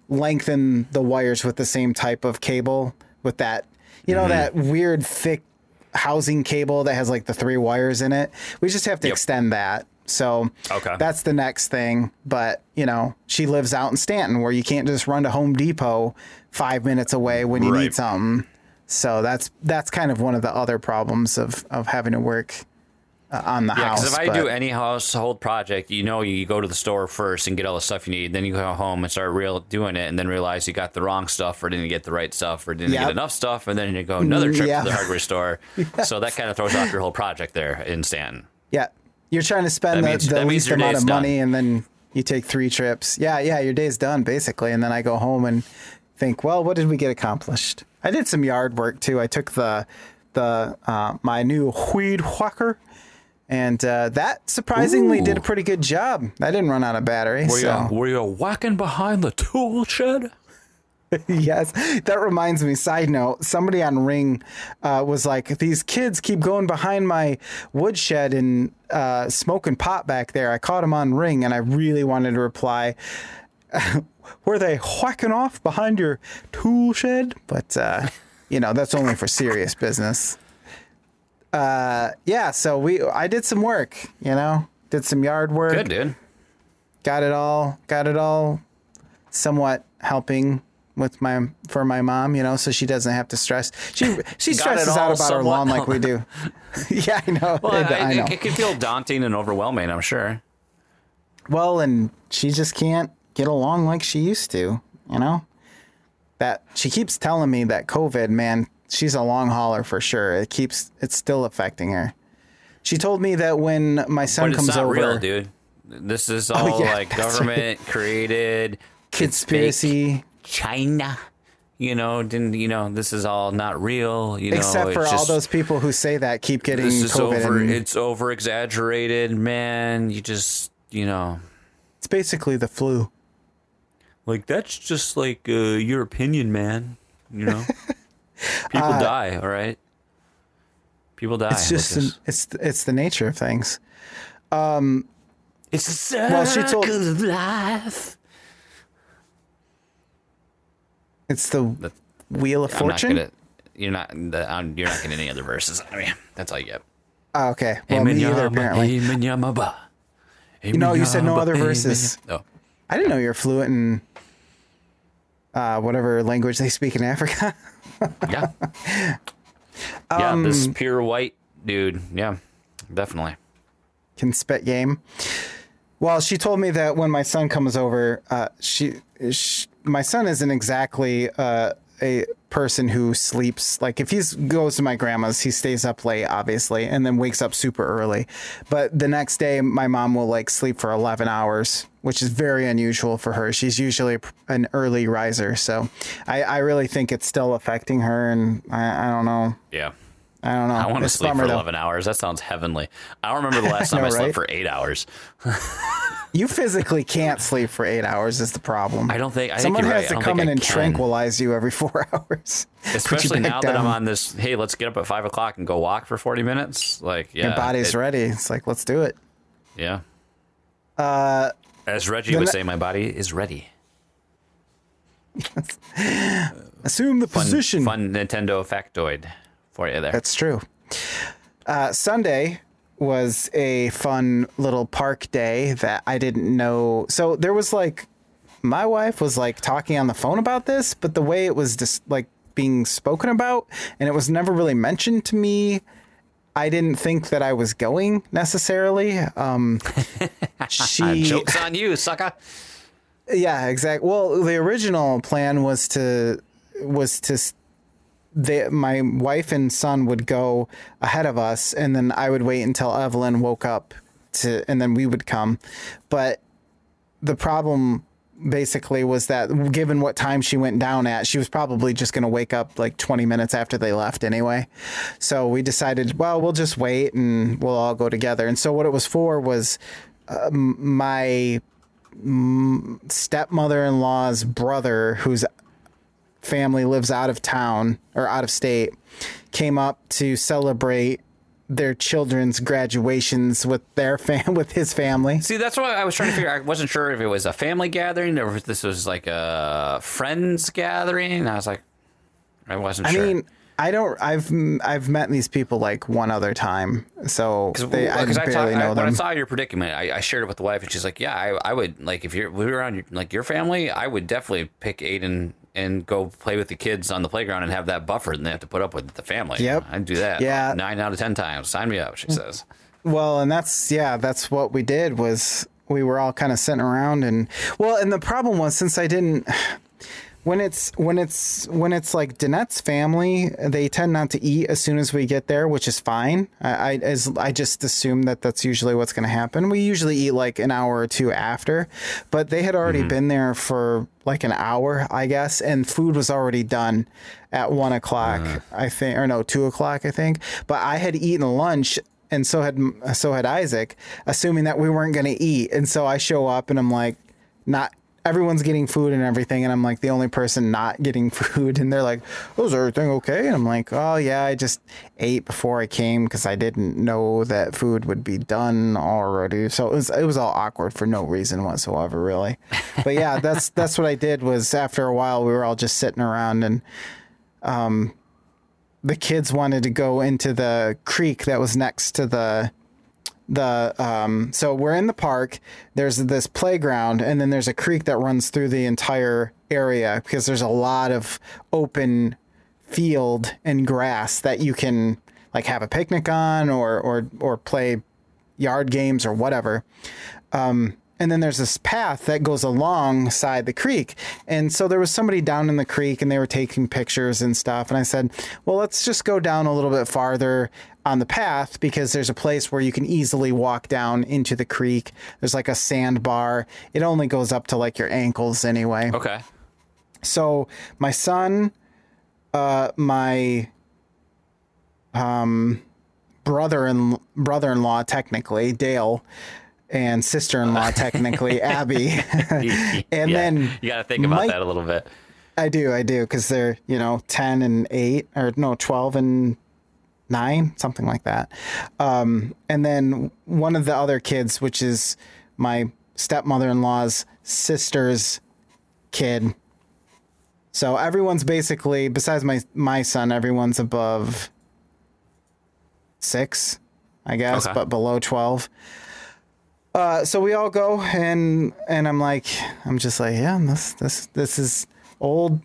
lengthen the wires with the same type of cable with that, you know, mm-hmm. that weird thick housing cable that has like the three wires in it. We just have to Yep. extend that. So Okay. that's the next thing. But, you know, she lives out in Stanton where you can't just run to Home Depot five minutes away when you Right. need something. So that's that's kind of one of the other problems of, of having to work on the Yeah, house. because if I do any household project, you know, you go to the store first and get all the stuff you need. Then you go home and start real doing it, and then realize you got the wrong stuff, or didn't get the right stuff, or didn't Yep. get enough stuff, and then you go another trip Yeah. to the hardware store. So that kind of throws off your whole project there in Stanton. Yeah. You're trying to spend That the, the least amount of done. money and then you take three trips. Yeah, yeah, your day's done basically. And then I go home and think, well, what did we get accomplished? I did some yard work too. I took the the uh, my new weed whacker and uh, that surprisingly Ooh. did a pretty good job. I didn't run out of battery. Were so. you were you whacking behind the tool shed? yes, that reminds me. Side note: somebody on Ring uh, was like, "These kids keep going behind my woodshed and uh, smoking pot back there." I caught him on Ring, and I really wanted to reply, "Were they whacking off behind your tool shed?" But uh, you know, that's only for serious business. Uh, yeah, so we I did some work. You know, did some yard work Good, dude. got it all got it all somewhat helping with my for my mom you know so she doesn't have to stress she she stresses out about her lawn like we do yeah i know Well, I, I, know It, it can feel daunting and overwhelming. I'm sure. well and she just can't get along like she used to you know that she keeps telling me that covid man she's a long hauler for sure. It keeps it's still affecting her. She told me that when my son comes not over, real, dude. This is all Oh, yeah, like government created conspiracy. China. You know, didn't you know? This is all not real. You know, Except for it's all those people who say that keep getting This is COVID. over. and It's over exaggerated, man. You just, you know, it's basically the flu. like that's just like uh, your opinion, man. You know, people die. All right, people die. Uh, It's just an, it's it's the nature of things. it's a circle well, she told- of life. It's the That- wheel of I'm not fortune. gonna. You're not. the- I'm, you're not getting any other verses. I mean, that's all you get. Oh, okay. Well, me either apparently. You know, you said no other verses. Oh, I didn't know you're fluent in uh, whatever language they speak in Africa. yeah. yeah, this Um, pure white dude. Yeah, definitely. Can spit game. Well, she told me that when my son comes over, uh, she, sh my son isn't exactly uh, a person who sleeps. Like if he goes to my grandma's, he stays up late, obviously, and then wakes up super early. But the next day, my mom will like sleep for 11 hours, which is very unusual for her. She's usually an early riser, so I, I really think it's still affecting her, and I, I don't know. Yeah. I don't know. I want to sleep bummer, for though. 11 hours. That sounds heavenly. I don't remember the last time know, I slept right? for eight hours. You physically can't sleep for eight hours is the problem. I don't think- I someone you're has right. To come in and can. tranquilize you every four hours. Especially now that I'm on this, hey, let's get up at five o'clock and go walk for 40 minutes. Like, yeah. Your body's it- ready. It's like let's do it. Yeah. Uh, As Reggie would say, my body is ready. Assume the position. Fun Nintendo factoid for you there. That's true. Uh, Sunday was a fun little park day that I didn't know. So there was like, my wife was like talking on the phone about this, but the way it was just like being spoken about, and it was never really mentioned to me. I didn't think that I was going necessarily. Um, she Joke's on you, sucker. Yeah, exactly. Well, the original plan was to was to they my wife and son would go ahead of us and then I would wait until Evelyn woke up to and then we would come. But the problem basically was that given what time she went down at, she was probably just going to wake up like 20 minutes after they left anyway. So we decided, well, we'll just wait and we'll all go together. And so what it was for was uh, my stepmother-in-law's brother whose family lives out of town or out of state came up to celebrate their children's graduations with their fam with his family. See, that's what I was trying to figure. I wasn't sure if it was a family gathering or if this was like a friends gathering. I was like, I wasn't I sure. mean, I don't I've I've met these people like one other time. So they, I Because I, barely talk- I- know when I saw your predicament, I, I shared it with the wife, and she's like, "Yeah, I, I would like if you're we were around your, like your family, I would definitely pick Aiden and go play with the kids on the playground and have that buffer, and they have to put up with the family. Yep. I'd do that. Yeah. nine out of ten times. Sign me up. She hmm. says. Well, and that's yeah, that's what we did was we were all kind of sitting around and well, and the problem was since I didn't when it's when it's when it's like Danette's family, they tend not to eat as soon as we get there, which is fine. I, I as I just assume that that's usually what's going to happen. We usually eat like an hour or two after, but they had already mm-hmm. been there for like an hour, I guess, and food was already done at one o'clock, uh. I think, or no, two o'clock, I think. But I had eaten lunch and so had so had Isaac, assuming that we weren't going to eat. And so I show up and I'm like, not everyone's getting food and everything, and I'm like the only person not getting food, and they're like, "Oh, is everything okay?" And I'm like, "Oh yeah, I just ate before I came because I didn't know that food would be done already." So it was it was all awkward for no reason whatsoever, really. But yeah, that's that's what I did. Was after a while we were all just sitting around and Um, the kids wanted to go into the creek that was next to the the um so we're in the park there's this playground and then there's a creek that runs through the entire area because there's a lot of open field and grass that you can like have a picnic on or or or play yard games or whatever. Um and then there's this path that goes alongside the creek. And so there was somebody down in the creek and they were taking pictures and stuff. And I said, well, let's just go down a little bit farther on the path because there's a place where you can easily walk down into the creek. There's like a sandbar. It only goes up to like your ankles anyway. Okay. So my son, uh, my um, brother and brother-in-law, technically Dale, and sister-in-law, technically Abby, and Yeah, then you got to think about Mike- that a little bit. I do, I do, because they're you know ten and eight, or no, twelve and nine, something like that. Um, and then one of the other kids, which is my stepmother-in-law's sister's kid. So everyone's basically, besides my my son, everyone's above six, I guess, Okay. but below twelve. Uh, so we all go and and I'm like, I'm just like, yeah, this this this is old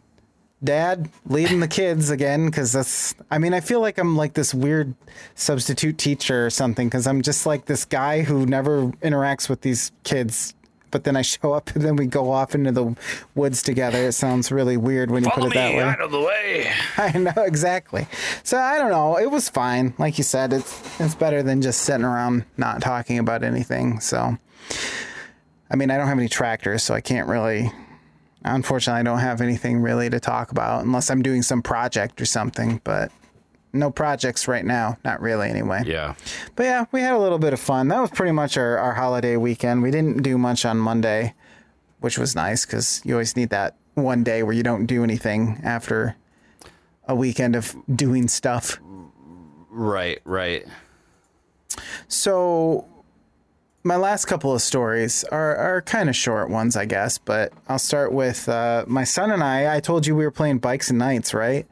dad leading the kids again because that's i mean i feel like i'm like this weird substitute teacher or something because i'm just like this guy who never interacts with these kids but then i show up and then we go off into the woods together it sounds really weird when you Follow put it that me way out of the way. I know exactly. So I don't know. It was fine. Like you said, it's it's better than just sitting around not talking about anything. So I mean, I don't have any tractors, so I can't really unfortunately I don't have anything really to talk about unless I'm doing some project or something, but no projects right now. Not really anyway. Yeah. But yeah, we had a little bit of fun. That was pretty much our, our holiday weekend. We didn't do much on Monday, which was nice because you always need that one day where you don't do anything after a weekend of doing stuff. Right. Right. So my last couple of stories are, are kind of short ones, I guess, but I'll start with uh, my son and I. I told you we were playing Bikes and Knights, right?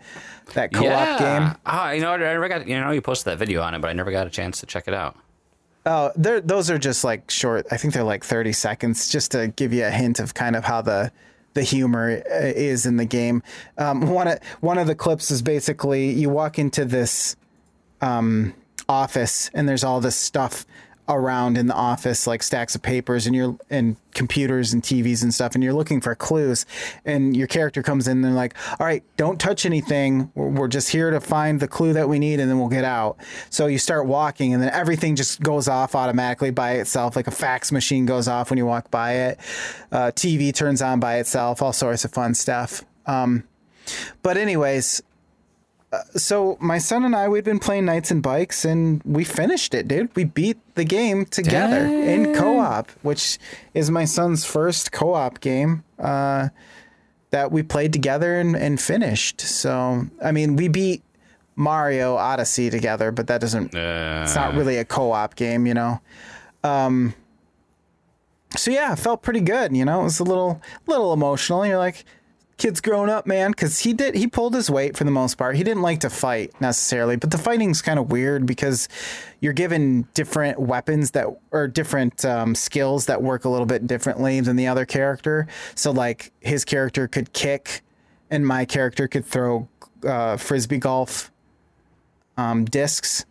That co-op yeah. game. Ah, you know, I never got. You know, you posted that video on it, but I never got a chance to check it out. Oh, they're, those are just like short. I think they're like 30 seconds just to give you a hint of kind of how the the humor uh, is in the game. Um, one of one of the clips is basically you walk into this um, office and there's all this stuff around in the office like stacks of papers and you're and computers and TVs and stuff and you're looking for clues and your character comes in and they're like all right don't touch anything. We're, we're just here to find the clue that we need and then we'll get out. So you start walking and then everything just goes off automatically by itself like a fax machine goes off when you walk by it. Uh, TV turns on by itself all sorts of fun stuff. Um, but anyways so my son and I we'd been playing Knights and Bikes and we finished it, dude. We beat the game together in co-op, which is my son's first co-op game uh, that we played together and, and finished. So I mean, we beat Mario Odyssey together, but that doesn't. it's not really a co-op game, you know. Um, so yeah, felt pretty good. You know, it was a little little emotional. You're like, kid's grown up, man, because he did he pulled his weight for the most part. He didn't like to fight necessarily, but the fighting's kind of weird because you're given different weapons that or different um, skills that work a little bit differently than the other character. So like his character could kick, and my character could throw uh, frisbee golf um, discs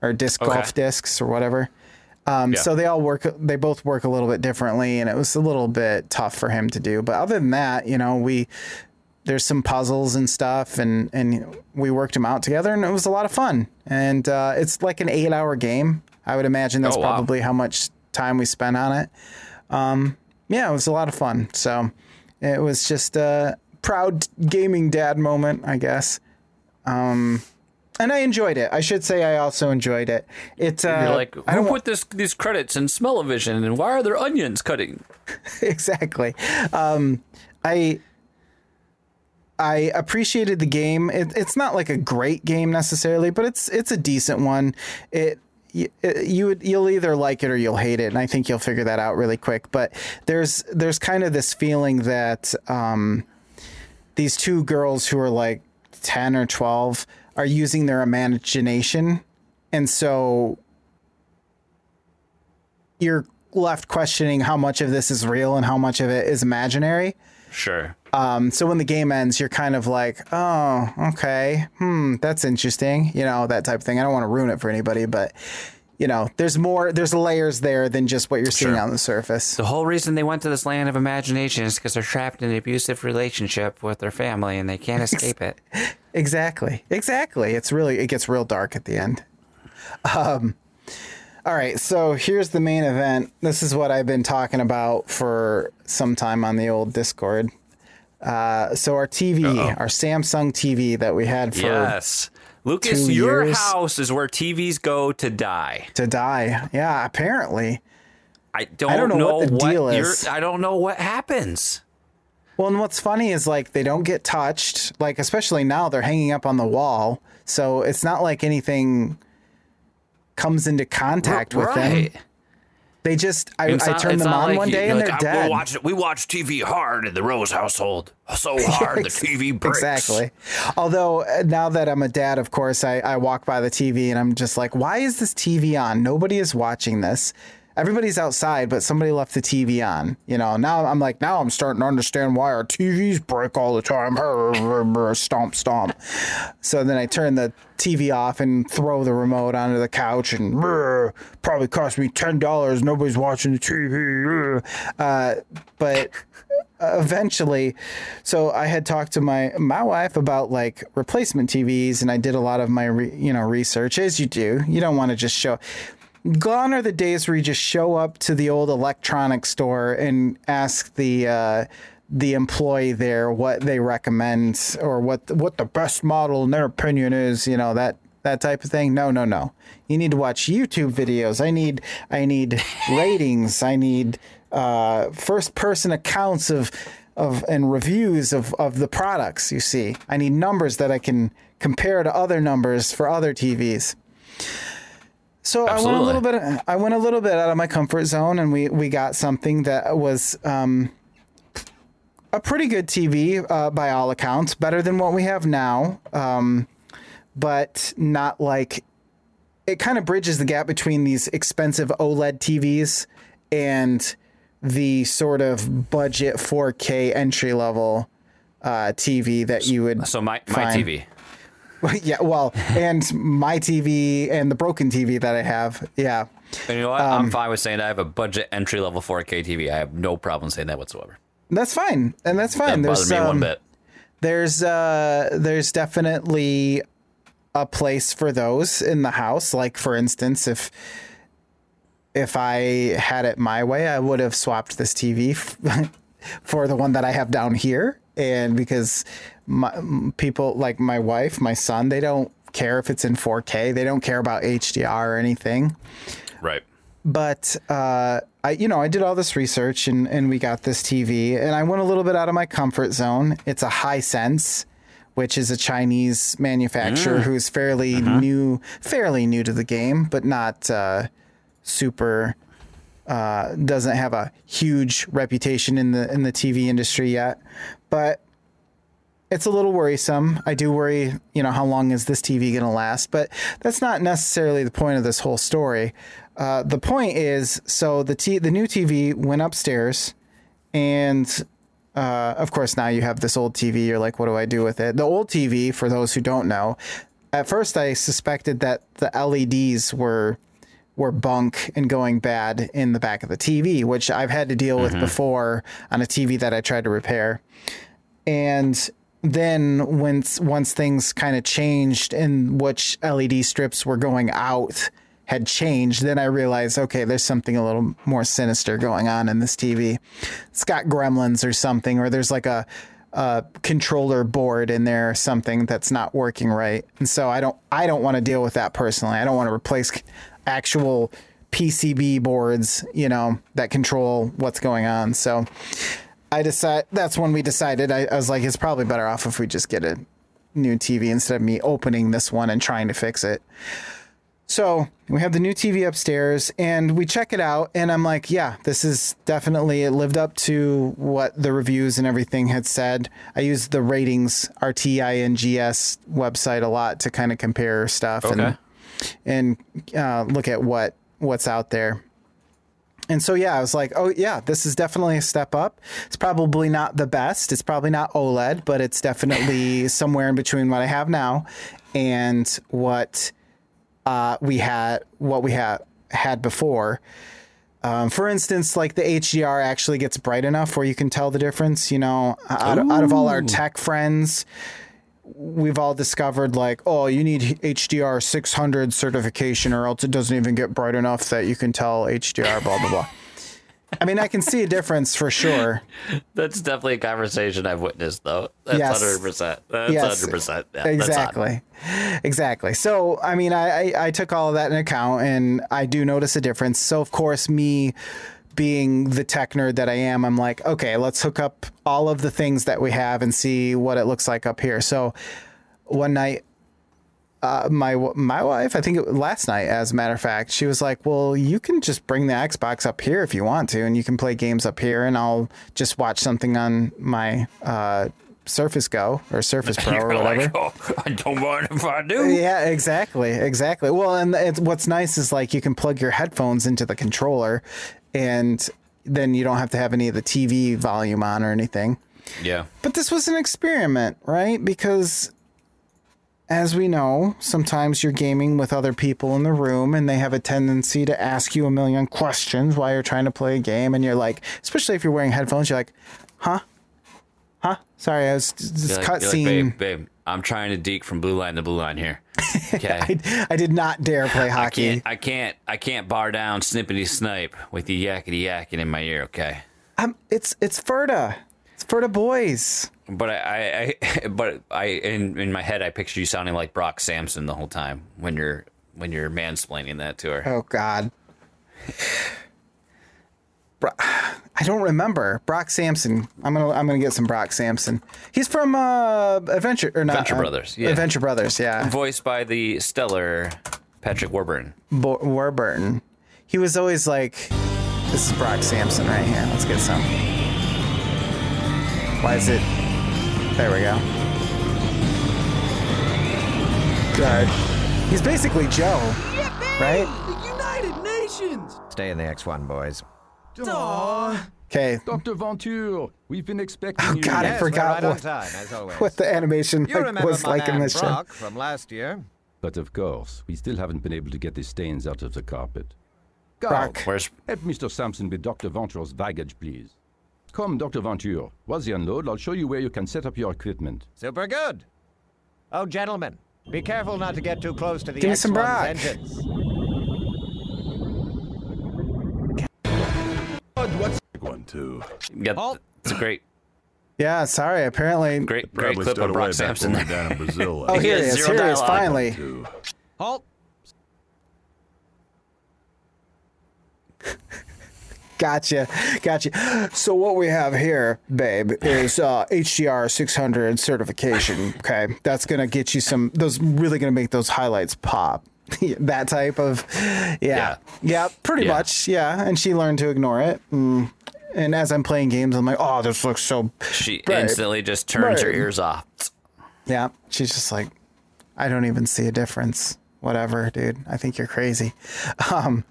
or disc Okay. golf discs or whatever. Um, Yeah. So they all work. They both work a little bit differently, and it was a little bit tough for him to do. But other than that, you know, we there's some puzzles and stuff, and and we worked them out together, and it was a lot of fun. And uh, it's like an eight hour game. I would imagine that's Oh, wow. probably how much time we spent on it. Um, yeah, it was a lot of fun. So it was just a proud gaming dad moment, I guess. Um, and I enjoyed it. I should say I also enjoyed it. It's uh, like, I don't put this these credits in Smell-O-Vision, and why are there onions cutting? exactly. Um, I I appreciated the game. It, it's not like a great game necessarily, but it's it's a decent one. It you, you would you'll either like it or you'll hate it, and I think you'll figure that out really quick. But there's there's kind of this feeling that um, these two girls who are like ten or twelve are using their imagination, and so you're left questioning how much of this is real and how much of it is imaginary. Sure. Um, so when the game ends, you're kind of like, oh, okay, hmm, that's interesting, you know, that type of thing. I don't want to ruin it for anybody, but you know, there's more, there's layers there than just what you're seeing Sure. on the surface. The whole reason they went to this land of imagination is because they're trapped in an abusive relationship with their family and they can't escape it. Exactly. Exactly. It's really it gets real dark at the end. Um all right, so here's the main event. This is what I've been talking about for some time on the old Discord. Uh, so our TV, our Samsung TV that we had for Yes. Lucas, your years. house is where TVs go to die. to die. Yeah, apparently. I don't, I don't know what the deal is. I don't know what happens. Well, and what's funny is like they don't get touched. Like especially now they're hanging up on the wall, so it's not like anything comes into contact with them. They just I, I turned them on like one day you're and like, they're "Ah, dead. We watch, we watch TV hard in the Rose household. So hard the TV breaks. Exactly. Although uh, now that I'm a dad, of course, I, I walk by the TV and I'm just like, why is this TV on? Nobody is watching this. Everybody's outside, but somebody left the TV on. You know, now I'm like, now I'm starting to understand why our TVs break all the time. Stomp, stomp. So then I turn the TV off and throw the remote onto the couch and probably cost me $10. Nobody's watching the TV. Uh, but eventually so i had talked to my my wife about like replacement tvs and i did a lot of my re, you know research as you do you don't want to just show gone are the days where you just show up to the old electronics store and ask the uh the employee there what they recommend or what what the best model in their opinion is you know that that type of thing. No no no. You need to watch youtube videos. I need i need ratings. I need uh, first person accounts of of and reviews of of the products you see. I need numbers that i can compare to other numbers for other tvs so I went a little bit. I went a little bit out of my comfort zone, and we we got something that was um, a pretty good TV uh, by all accounts, better than what we have now, um, but not like it. Kind of bridges the gap between these expensive OLED TVs and the sort of budget 4K entry level uh, TV that you would. So my, my Fine. TV. yeah, well, and my TV and the broken TV that I have. Yeah. And you know what? Um, I'm fine with saying I have a budget entry level 4K TV. I have no problem saying that whatsoever. That's fine, and that's fine. Doesn't bother there's me one um, bit. there's uh there's definitely a place for those in the house. Like for instance, if if I had it my way, I would have swapped this TV f- for the one that I have down here, and because my people like my wife, my son, they don't care if it's in 4K. They don't care about HDR or anything. Right. but uh, I, you know, I did all this research and, and we got this TV, and I went a little bit out of my comfort zone. It's a Hisense which is a Chinese manufacturer who's fairly new, fairly new to the game, but not uh, super. Uh, doesn't have a huge reputation in the in the TV industry yet, but it's a little worrisome. I do worry, you know, how long is this TV going to last? But that's not necessarily the point of this whole story. Uh, the point is, so the t- the new TV went upstairs, and uh, of course now you have this old TV. You're like, what do I do with it? The old TV, for those who don't know, at first I suspected that the LEDs were were bunk and going bad in the back of the TV, which I've had to deal with mm-hmm. before on a TV that I tried to repair and then once once things kind of changed and which LED strips were going out had changed, then I realized okay, there's something a little more sinister going on in this TV. It's got gremlins or something, or there's like a, a controller board in there or something that's not working right. And so I don't I don't want to deal with that personally. I don't want to replace actual PCB boards, you know, that control what's going on. So I decide that's when we decided. I, I was like, it's probably better off if we just get a new TV instead of me opening this one and trying to fix it. So we have the new TV upstairs and we check it out. And I'm like, yeah, this is definitely, it lived up to what the reviews and everything had said. I used the ratings, RTINGS website a lot to kind of compare stuff Okay. and, and uh, look at what what's out there. And so yeah, I was like, oh yeah, this is definitely a step up. It's probably not the best. It's probably not OLED, but it's definitely somewhere in between what I have now and what uh, we had what we had had before. Um, for instance, like the HDR actually gets bright enough where you can tell the difference. You know, out, out of all our tech friends, we've all discovered like, oh, you need HDR 600 certification, or else it doesn't even get bright enough that you can tell HDR. Blah blah blah. I mean, I can see a difference for sure. That's definitely a conversation I've witnessed, though. That's Yes. hundred percent. That's Yes. hundred percent. Yeah, that's exactly exactly so i mean I, I i took all of that in account and i do notice a difference so of course me being the tech nerd that i am i'm like okay let's hook up all of the things that we have and see what it looks like up here so one night uh, my my wife, I think it, last night, as a matter of fact, she was like, "Well, you can just bring the Xbox up here if you want to, and you can play games up here, and I'll just watch something on my uh, Surface Go or Surface Pro or You're whatever." like, oh, I don't mind if I do. Yeah, exactly, exactly. Well, and it's, what's nice is like you can plug your headphones into the controller, and then you don't have to have any of the TV volume on or anything. Yeah. But this was an experiment, right? Because as we know, sometimes you're gaming with other people in the room and they have a tendency to ask you a million questions while you're trying to play a game. And you're like, especially if you're wearing headphones, you're like, huh? Huh? Sorry, I was this You're like, like, cutscene. babe, babe, I'm trying to deke from blue line to blue line here. Okay. I, I did not dare play I hockey. can't, I can't, I can't bar down snippety snipe with the yakety yakking in my ear. Okay. I'm, it's it's Ferda. It's Ferda boys. But I, I, I but I, in in my head, I picture you sounding like Brock Sampson the whole time when you're when you're mansplaining that to her. Oh God. Bro- I don't remember Brock Sampson. I'm gonna I'm gonna get some Brock Sampson. He's from uh, Adventure or not Adventure uh, Brothers, yeah. Adventure Brothers. Yeah. Voiced by the stellar Patrick Warburton. Bo- Warburton. He was always like, "This is Brock Sampson right here. Let's get some." Why is it? There we go. Good. He's basically Joe, right? The United Nations! Stay in the X1, boys. Okay. Dr. Venture, we've been expecting oh, you. God, I forgot right what- time, as. What the animation you like, was my like in man this show. Brock from last year? But of course, we still haven't been able to get the stains out of the carpet. Carl, Brock. Where's help Mr. Sampson with Dr. Venture's baggage, please. Come, Dr. Venture. Once you unload, I'll show you where you can set up your equipment. Super good. Oh, gentlemen, be careful not to get too close to the Give me some X1's Brock. engines. One, too. you got? Halt. It's a great, Yeah, sorry. Apparently, great, great Probably clip stowed of away Brock back Sampson. when we were down in Brazil. Oh, here He he is. Here he is. Finally. Two. Halt. Gotcha. Gotcha. So what we have here, babe, is uh, HDR 600 certification. Okay, that's gonna get you some. Those really gonna make those highlights pop. that type of, yeah, yeah, pretty Yeah. much, yeah. And she learned to ignore it. Mm. And as I'm playing games, I'm like, oh, this looks so. She Right. instantly just turns her ears off. Yeah, she's just like, I don't even see a difference. Whatever, dude. I think you're crazy. Um,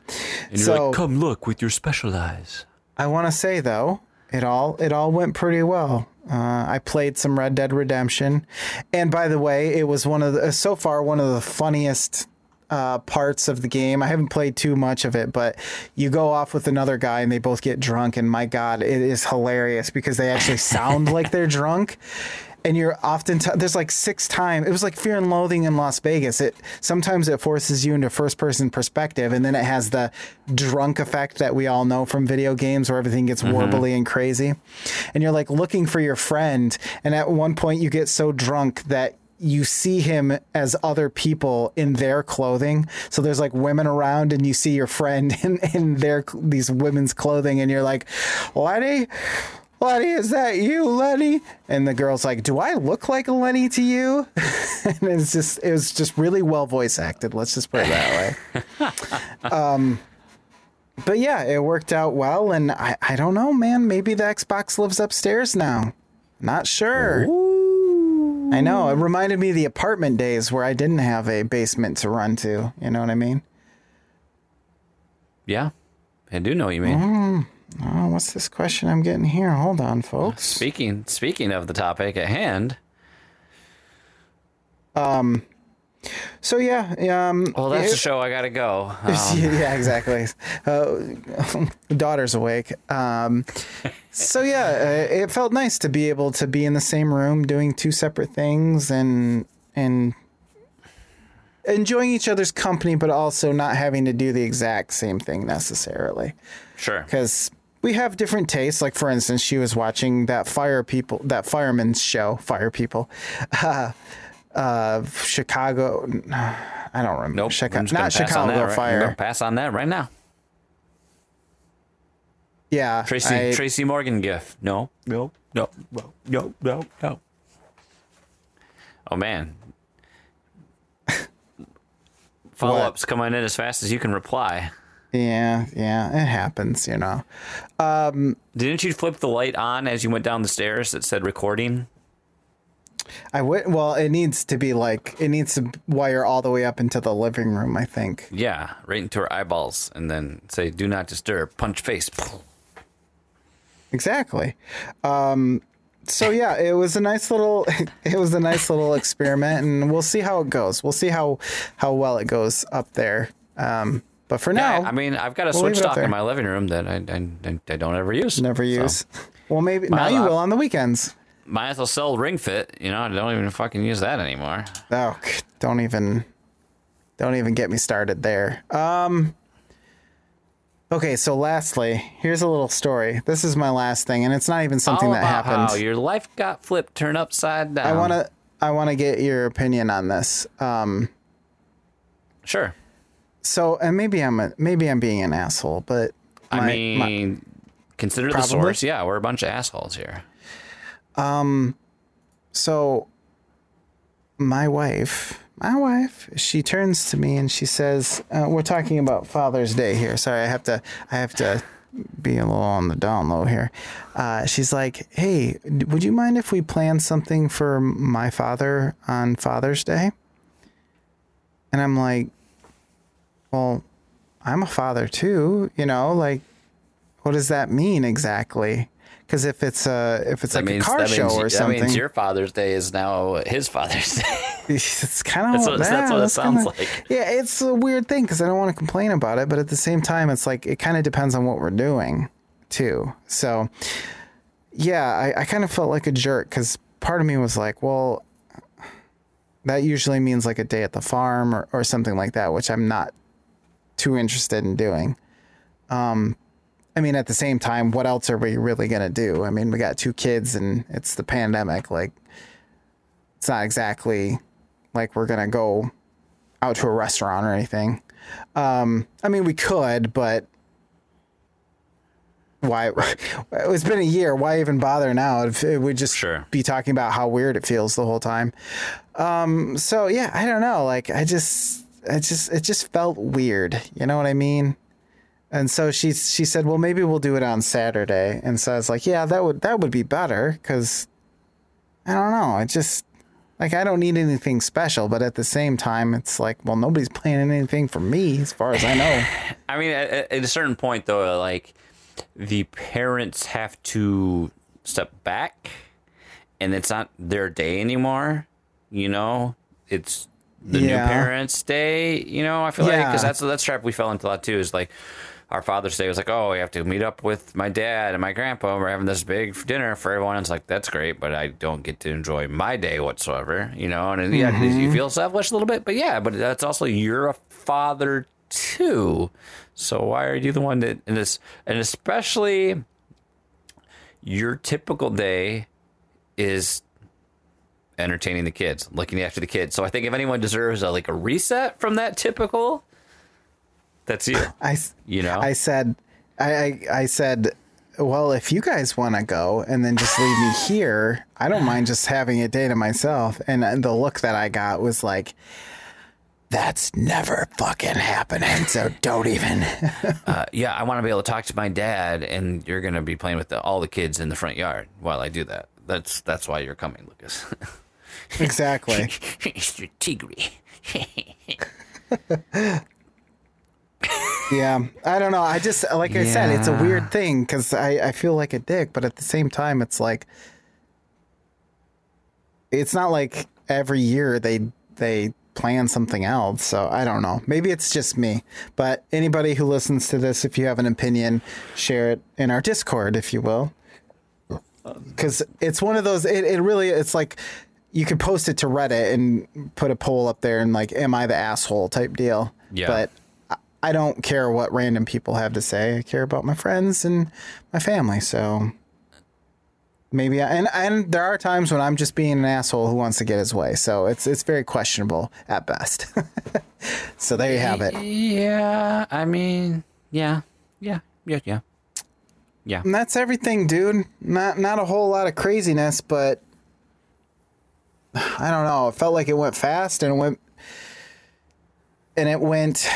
And you're so like, come look with your special eyes. I want to say though, it all it all went pretty well. Uh, I played some Red Dead Redemption, and by the way, it was one of the so far one of the funniest uh, parts of the game. I haven't played too much of it, but you go off with another guy and they both get drunk, and my God, it is hilarious because they actually sound like they're drunk. And you're often t- there's like six times. It was like Fear and Loathing in Las Vegas. It sometimes it forces you into first person perspective, and then it has the drunk effect that we all know from video games, where everything gets warbly and crazy. And you're like looking for your friend, and at one point you get so drunk that you see him as other people in their clothing. So there's like women around, and you see your friend in, in their these women's clothing, and you're like, Lenny, Lenny, is that you, Lenny? And the girl's like, Do I look like a Lenny to you? and it's just it was just really well voice acted. Let's just put it that way. um, but yeah, it worked out well, and I I don't know, man. Maybe the Xbox lives upstairs now. Not sure. I know. It reminded me of the apartment days where I didn't have a basement to run to. You know what I mean? Yeah, I do know what you mean. Mm. Oh, what's this question I'm getting here? Hold on, folks. Speaking speaking of the topic at hand, um, So yeah, um, Well, that's it- the show. I gotta go. Um, yeah, exactly. Uh, daughter's awake. Um, so yeah, uh, it felt nice to be able to be in the same room doing two separate things and and enjoying each other's company, but also not having to do the exact same thing necessarily. sure. Because we have different tastes. Like for instance, she was watching that fire people, that fireman's show, Fire People, uh, uh, Chicago. I don't remember. Nope. Chica- I'm just gonna not pass on Chicago that right- I'm Fire. gonna pass on that right now. Yeah, Tracy I- Tracy Morgan gif. No. No. No. No. No. No. No. Oh man. Follow ups coming in as fast as you can reply. Yeah, yeah, it happens, you know. Didn't you flip the light on as you went down the stairs that said recording? I would. Well, it needs to be like it needs to wire all the way up into the living room. I think. Yeah, right into her eyeballs, and then say "Do not disturb." Punch face. Exactly. Um, so yeah, it was a nice little. It was a nice little experiment, and we'll see how it goes. We'll see how how well it goes up there. Um, but for now, Yeah, I mean, I've got a we'll switch dock in my living room that I, I, I don't ever use. never So, use. Well, maybe now Well, you will on the weekends. Might as well sell Ring Fit. You know, I don't even fucking use that anymore. Oh, don't even, don't even get me started there. Um. Okay, so lastly, here's a little story. This is my last thing, and it's not even something All that about happened. how your life got flipped, turned upside down. I want to, I want to get your opinion on this. Um. Sure. So, and maybe I'm a, maybe I'm being an asshole, but I my- my- mean, consider the source. Yeah, we're a bunch of assholes here. So my wife, my wife, she turns to me and she says, uh, "We're talking about Father's Day here. Sorry, I have to, I have to be a little on the down low here." Uh, she's like, "Hey, would you mind if we plan something for my father on Father's Day?" And I'm like, "Well, I'm a father too, you know, like." What does that mean exactly? Because if it's a if it's That like means a car that show means, or that something, means your Father's Day is now his Father's Day. it's kind of That's what- that's what it sounds like. Yeah, it's a weird thing because I don't want to complain about it, but at the same time, it's like it kind of depends on what we're doing too. So, yeah, I, I kind of felt like a jerk because part of me was like, well, that usually means like a day at the farm or, or something like that, which I'm not too interested in doing. Um, I mean, at the same time, what else are we really gonna do? I mean, we got two kids and it's the pandemic. Like, it's not exactly like we're gonna go out to a restaurant or anything. Um, I mean, we could, but why? It's been a year. Why even bother now? If would just Sure. be talking about how weird it feels the whole time. Um, so yeah, I don't know. Like, I just, I just, it just felt weird. You know what I mean? And so she she said, "Well, maybe we'll do it on Saturday." And so I was like, "Yeah, that would that would be better because I don't know. I just like I don't need anything special, but at the same time, it's like, well, nobody's planning anything for me, as far as I know. I mean, at, at a certain point, though, uh, like the parents have to step back, and it's not their day anymore. You know, it's the Yeah. new parents' day. You know, I feel like because that's that's trap we fell into a lot too. Is like our Father's Day was like, oh, we have to meet up with my dad and my grandpa. We're having this big dinner for everyone. It's like that's great, but I don't get to enjoy my day whatsoever. You know, and yeah, Mm-hmm. you feel selfish a little bit, but yeah, but that's also you're a father too. So why are you the one that and this and especially your typical day is entertaining the kids, looking after the kids. So I think if anyone deserves a, like a reset from that typical, that's you. I, You know, I said, I, I, I said, well, if you guys want to go and then just leave me here, I don't mind just having a day to myself. And uh, the look that I got was like, that's never fucking happening. So don't even. uh, yeah, I want to be able to talk to my dad, and you're going to be playing with the, all the kids in the front yard while I do that. That's that's why you're coming, Lucas. exactly. Mr. Tigre. Yeah, I don't know. I just like I said, it's a weird thing because I I feel like a dick, but at the same time, it's like it's not like every year they they plan something else. So I don't know. Maybe it's just me. But anybody who listens to this, if you have an opinion, share it in our Discord, if you will. Because it's one of those. It, it really. It's like you could post it to Reddit and put a poll up there and like, "Am I the asshole?" type deal. Yeah. But I- don't care what random people have to say. I care about my friends and my family. So maybe I, and and there are times when I'm just being an asshole who wants to get his way. So it's it's very questionable at best. so there you have it. Yeah, I mean, yeah, yeah, yeah, yeah. Yeah. And that's everything, dude. Not not a whole lot of craziness, but I don't know. It felt like it went fast and it went and it went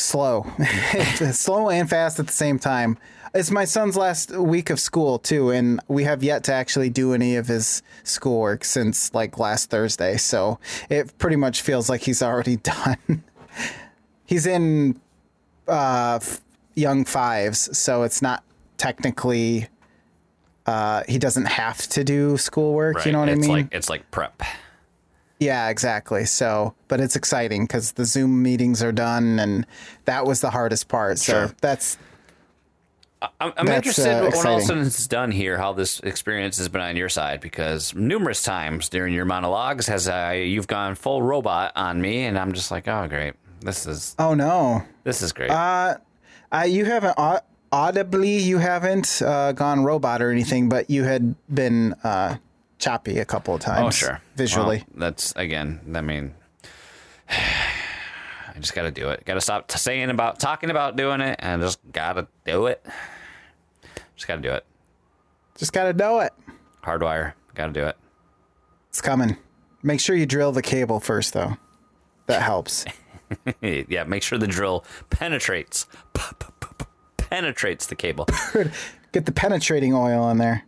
slow. slow and fast at the same time. It's my son's last week of school too, and we have yet to actually do any of his schoolwork since like last Thursday. So it pretty much feels like he's already done. he's in uh, young fives, so it's not technically. Uh, he doesn't have to do schoolwork. Right. You know what it's I mean? Like it's like prep. Yeah, exactly. So, but it's exciting because the Zoom meetings are done, and that was the hardest part. So Sure. that's I'm, I'm That's, interested uh, when all of a sudden it's done here, how this experience has been on your side, because numerous times during your monologues has uh, you've gone full robot on me, and I'm just like, oh great, this is oh no, this is great. uh, you haven't au- audibly you haven't uh, gone robot or anything, but you had been uh, choppy a couple of oh, times. oh sure, visually. Well, that's again. I mean, I just got to do it. Got to stop t- saying about talking about doing it, and just got to do it. Just got to do it. Just got to know it. Hardwire. Got to do it. It's coming. Make sure you drill the cable first, though. That helps. yeah, make sure the drill penetrates, penetrates the cable. Get the penetrating oil on there.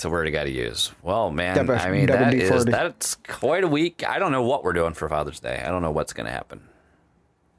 It's a word I got to use. Well, man, I mean that is that's quite a week. I don't know what we're doing for Father's Day. I don't know what's going to happen.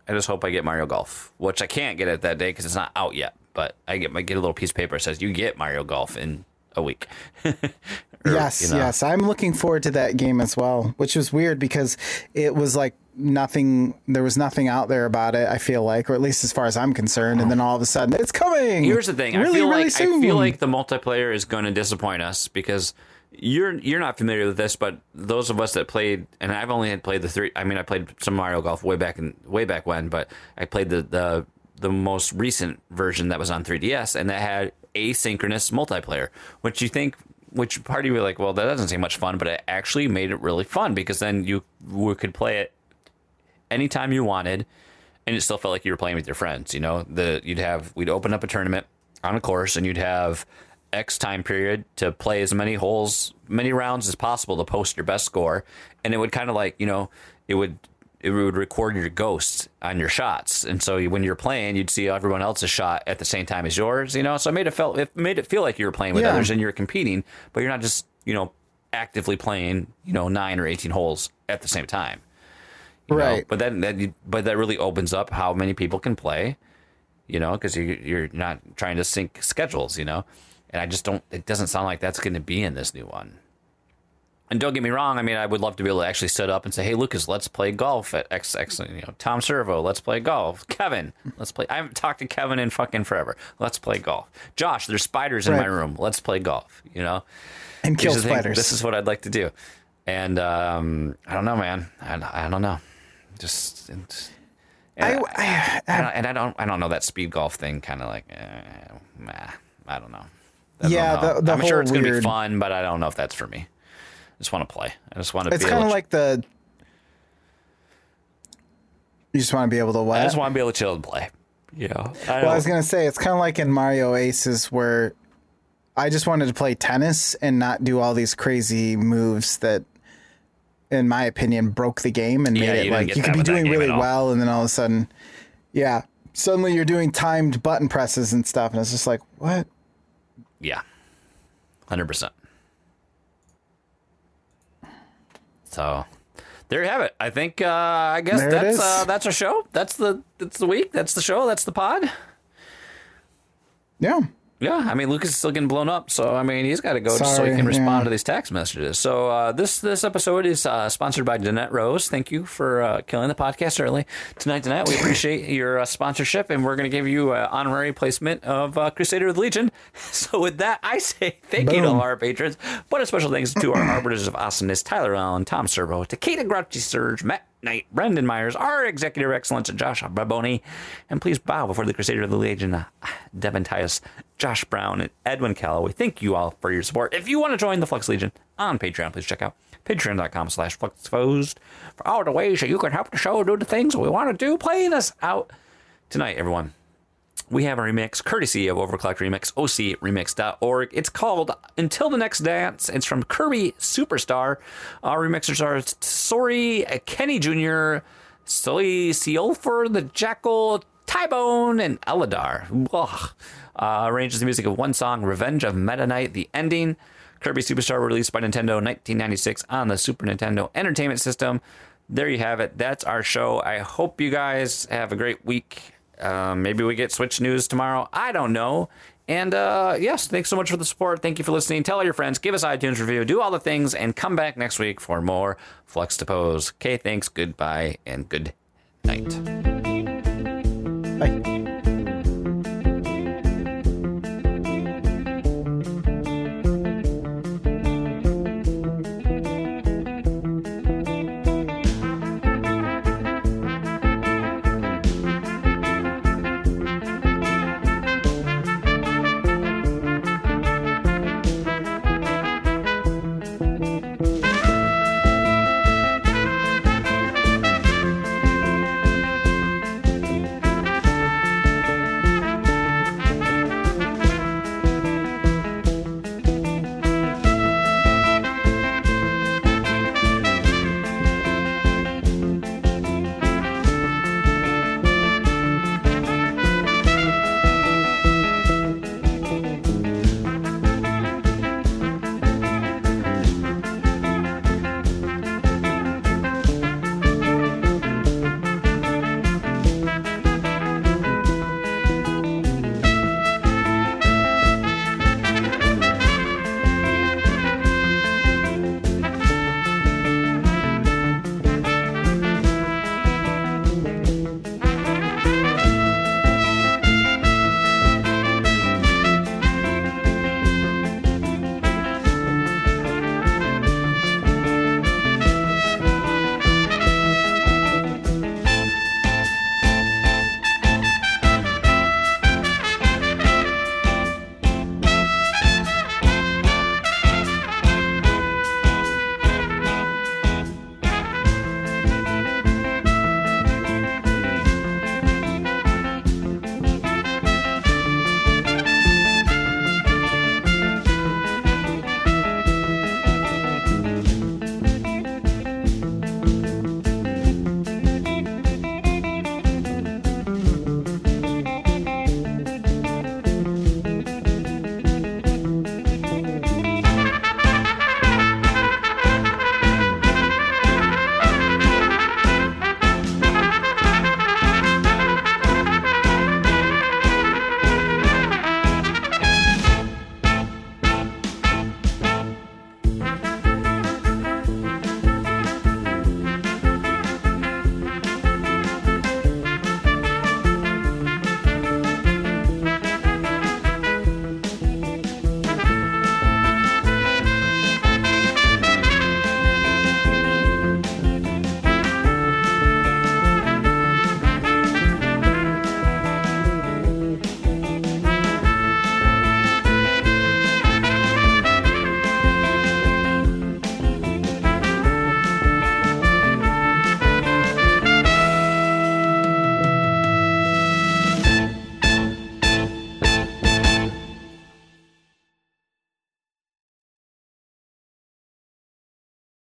I just hope I get Mario Golf, which I can't get it that day because it's not out yet. But I get I get a little piece of paper that says you get Mario Golf in a week. Or, yes, you know. yes. I'm looking forward to that game as well, which was weird because it was like nothing, there was nothing out there about it, I feel like, or at least as far as I'm concerned. And then all of a sudden, it's coming. Here's the thing. Really, I feel really like soon. I feel like the multiplayer is going to disappoint us because you're you're not familiar with this, but those of us that played, and I've only had played the three. I mean, I played some Mario Golf way back in way back when, but I played the the the most recent version that was on 3DS, and that had asynchronous multiplayer, which you think. Which part of you were like, well, that doesn't seem much fun, but it actually made it really fun because then you could play it anytime you wanted, and it still felt like you were playing with your friends. You know, the you'd have we'd open up a tournament on a course, and you'd have X time period to play as many holes, many rounds as possible to post your best score, and it would kind of like you know it would it would record your ghosts on your shots, and so when you're playing, you'd see everyone else's shot at the same time as yours. You know, so it made it felt it made it feel like you were playing with Yeah. others and you're competing, but you're not just you know actively playing you know nine or eighteen holes at the same time you know? Right. But then that you, but that really opens up how many people can play, you know, because you, you're not trying to sync schedules, you know. And I just don't. It doesn't sound like that's going to be in this new one. And don't get me wrong. I mean, I would love to be able to actually sit up and say, "Hey, Lucas, let's play golf at X X." You know, Tom Servo, let's play golf. Kevin, let's play. I haven't talked to Kevin in fucking forever. Let's play golf. Josh, there's spiders in my room. Let's play golf. You know, and kill the thing, spiders. This is what I'd like to do. And um, I don't know, man. I, I don't know. Just and, I, and, I, I don't, and I don't I don't know that speed golf thing. Kind of like, eh, meh, I don't know. I don't Yeah, know. the- the I'm sure whole it's gonna be fun, but I don't know if that's for me. I just want to play. I just want to. it's kind of to- like the. You just want to be able to what? I just want to be able to chill and play. Yeah. I Well, I was gonna say it's kind of like in Mario Aces where I just wanted to play tennis and not do all these crazy moves that, in my opinion, broke the game and Yeah, made it like you could be doing really well and then all of a sudden, yeah, suddenly you're doing timed button presses and stuff, and it's just like what? Yeah, hundred percent. So there you have it. I think uh, I guess There that's uh, that's our show. That's the that's the week. That's the show. That's the pod. Yeah, Yeah, I mean Lucas is still getting blown up, so I mean he's got to go just so he can respond yeah. to these text messages. So uh, this this episode is uh, sponsored by Danette Rose. Thank you for uh, killing the podcast early tonight, Danette. We appreciate your uh, sponsorship, and we're going to give you an honorary placement of uh, Crusader of the Legion. So with that, I say thank you to all our patrons, but a special thanks to our arbiters of awesomeness: Tyler Allen, Tom Servo, Takeda Grouchy Surge, Matt Knight, Brendan Myers, our executive excellence, Josh Baboni, and please bow before the Crusader of the Legion, uh, Devin Tyus, Josh Brown, and Edwin Calloway. Thank you all for your support. If you want to join the Flux Legion on Patreon, please check out patreon.com slash fluxexposed for all the ways that you can help the show do the things we want to do. Play this out tonight, everyone we have a remix courtesy of Overclock Remix, ocremix.org. It's called Until the Next Dance. It's from Kirby Superstar. Our remixers are Sorry, Kenny Jr., Sully Seolfer, The Jackal, Tybone, and Eladar. Uh, arranges the music of one song, Revenge of Meta Knight, the ending. Kirby Superstar released by Nintendo 1996 on the Super Nintendo Entertainment System. There you have it. That's our show. I hope you guys have a great week. Uh, maybe we get Switch news tomorrow. I don't know. And uh, yes, thanks so much for the support. Thank you for listening. Tell all your friends, give us iTunes review, do all the things, and come back next week for more Flux Exposed. Okay, thanks, goodbye, and good night. Bye.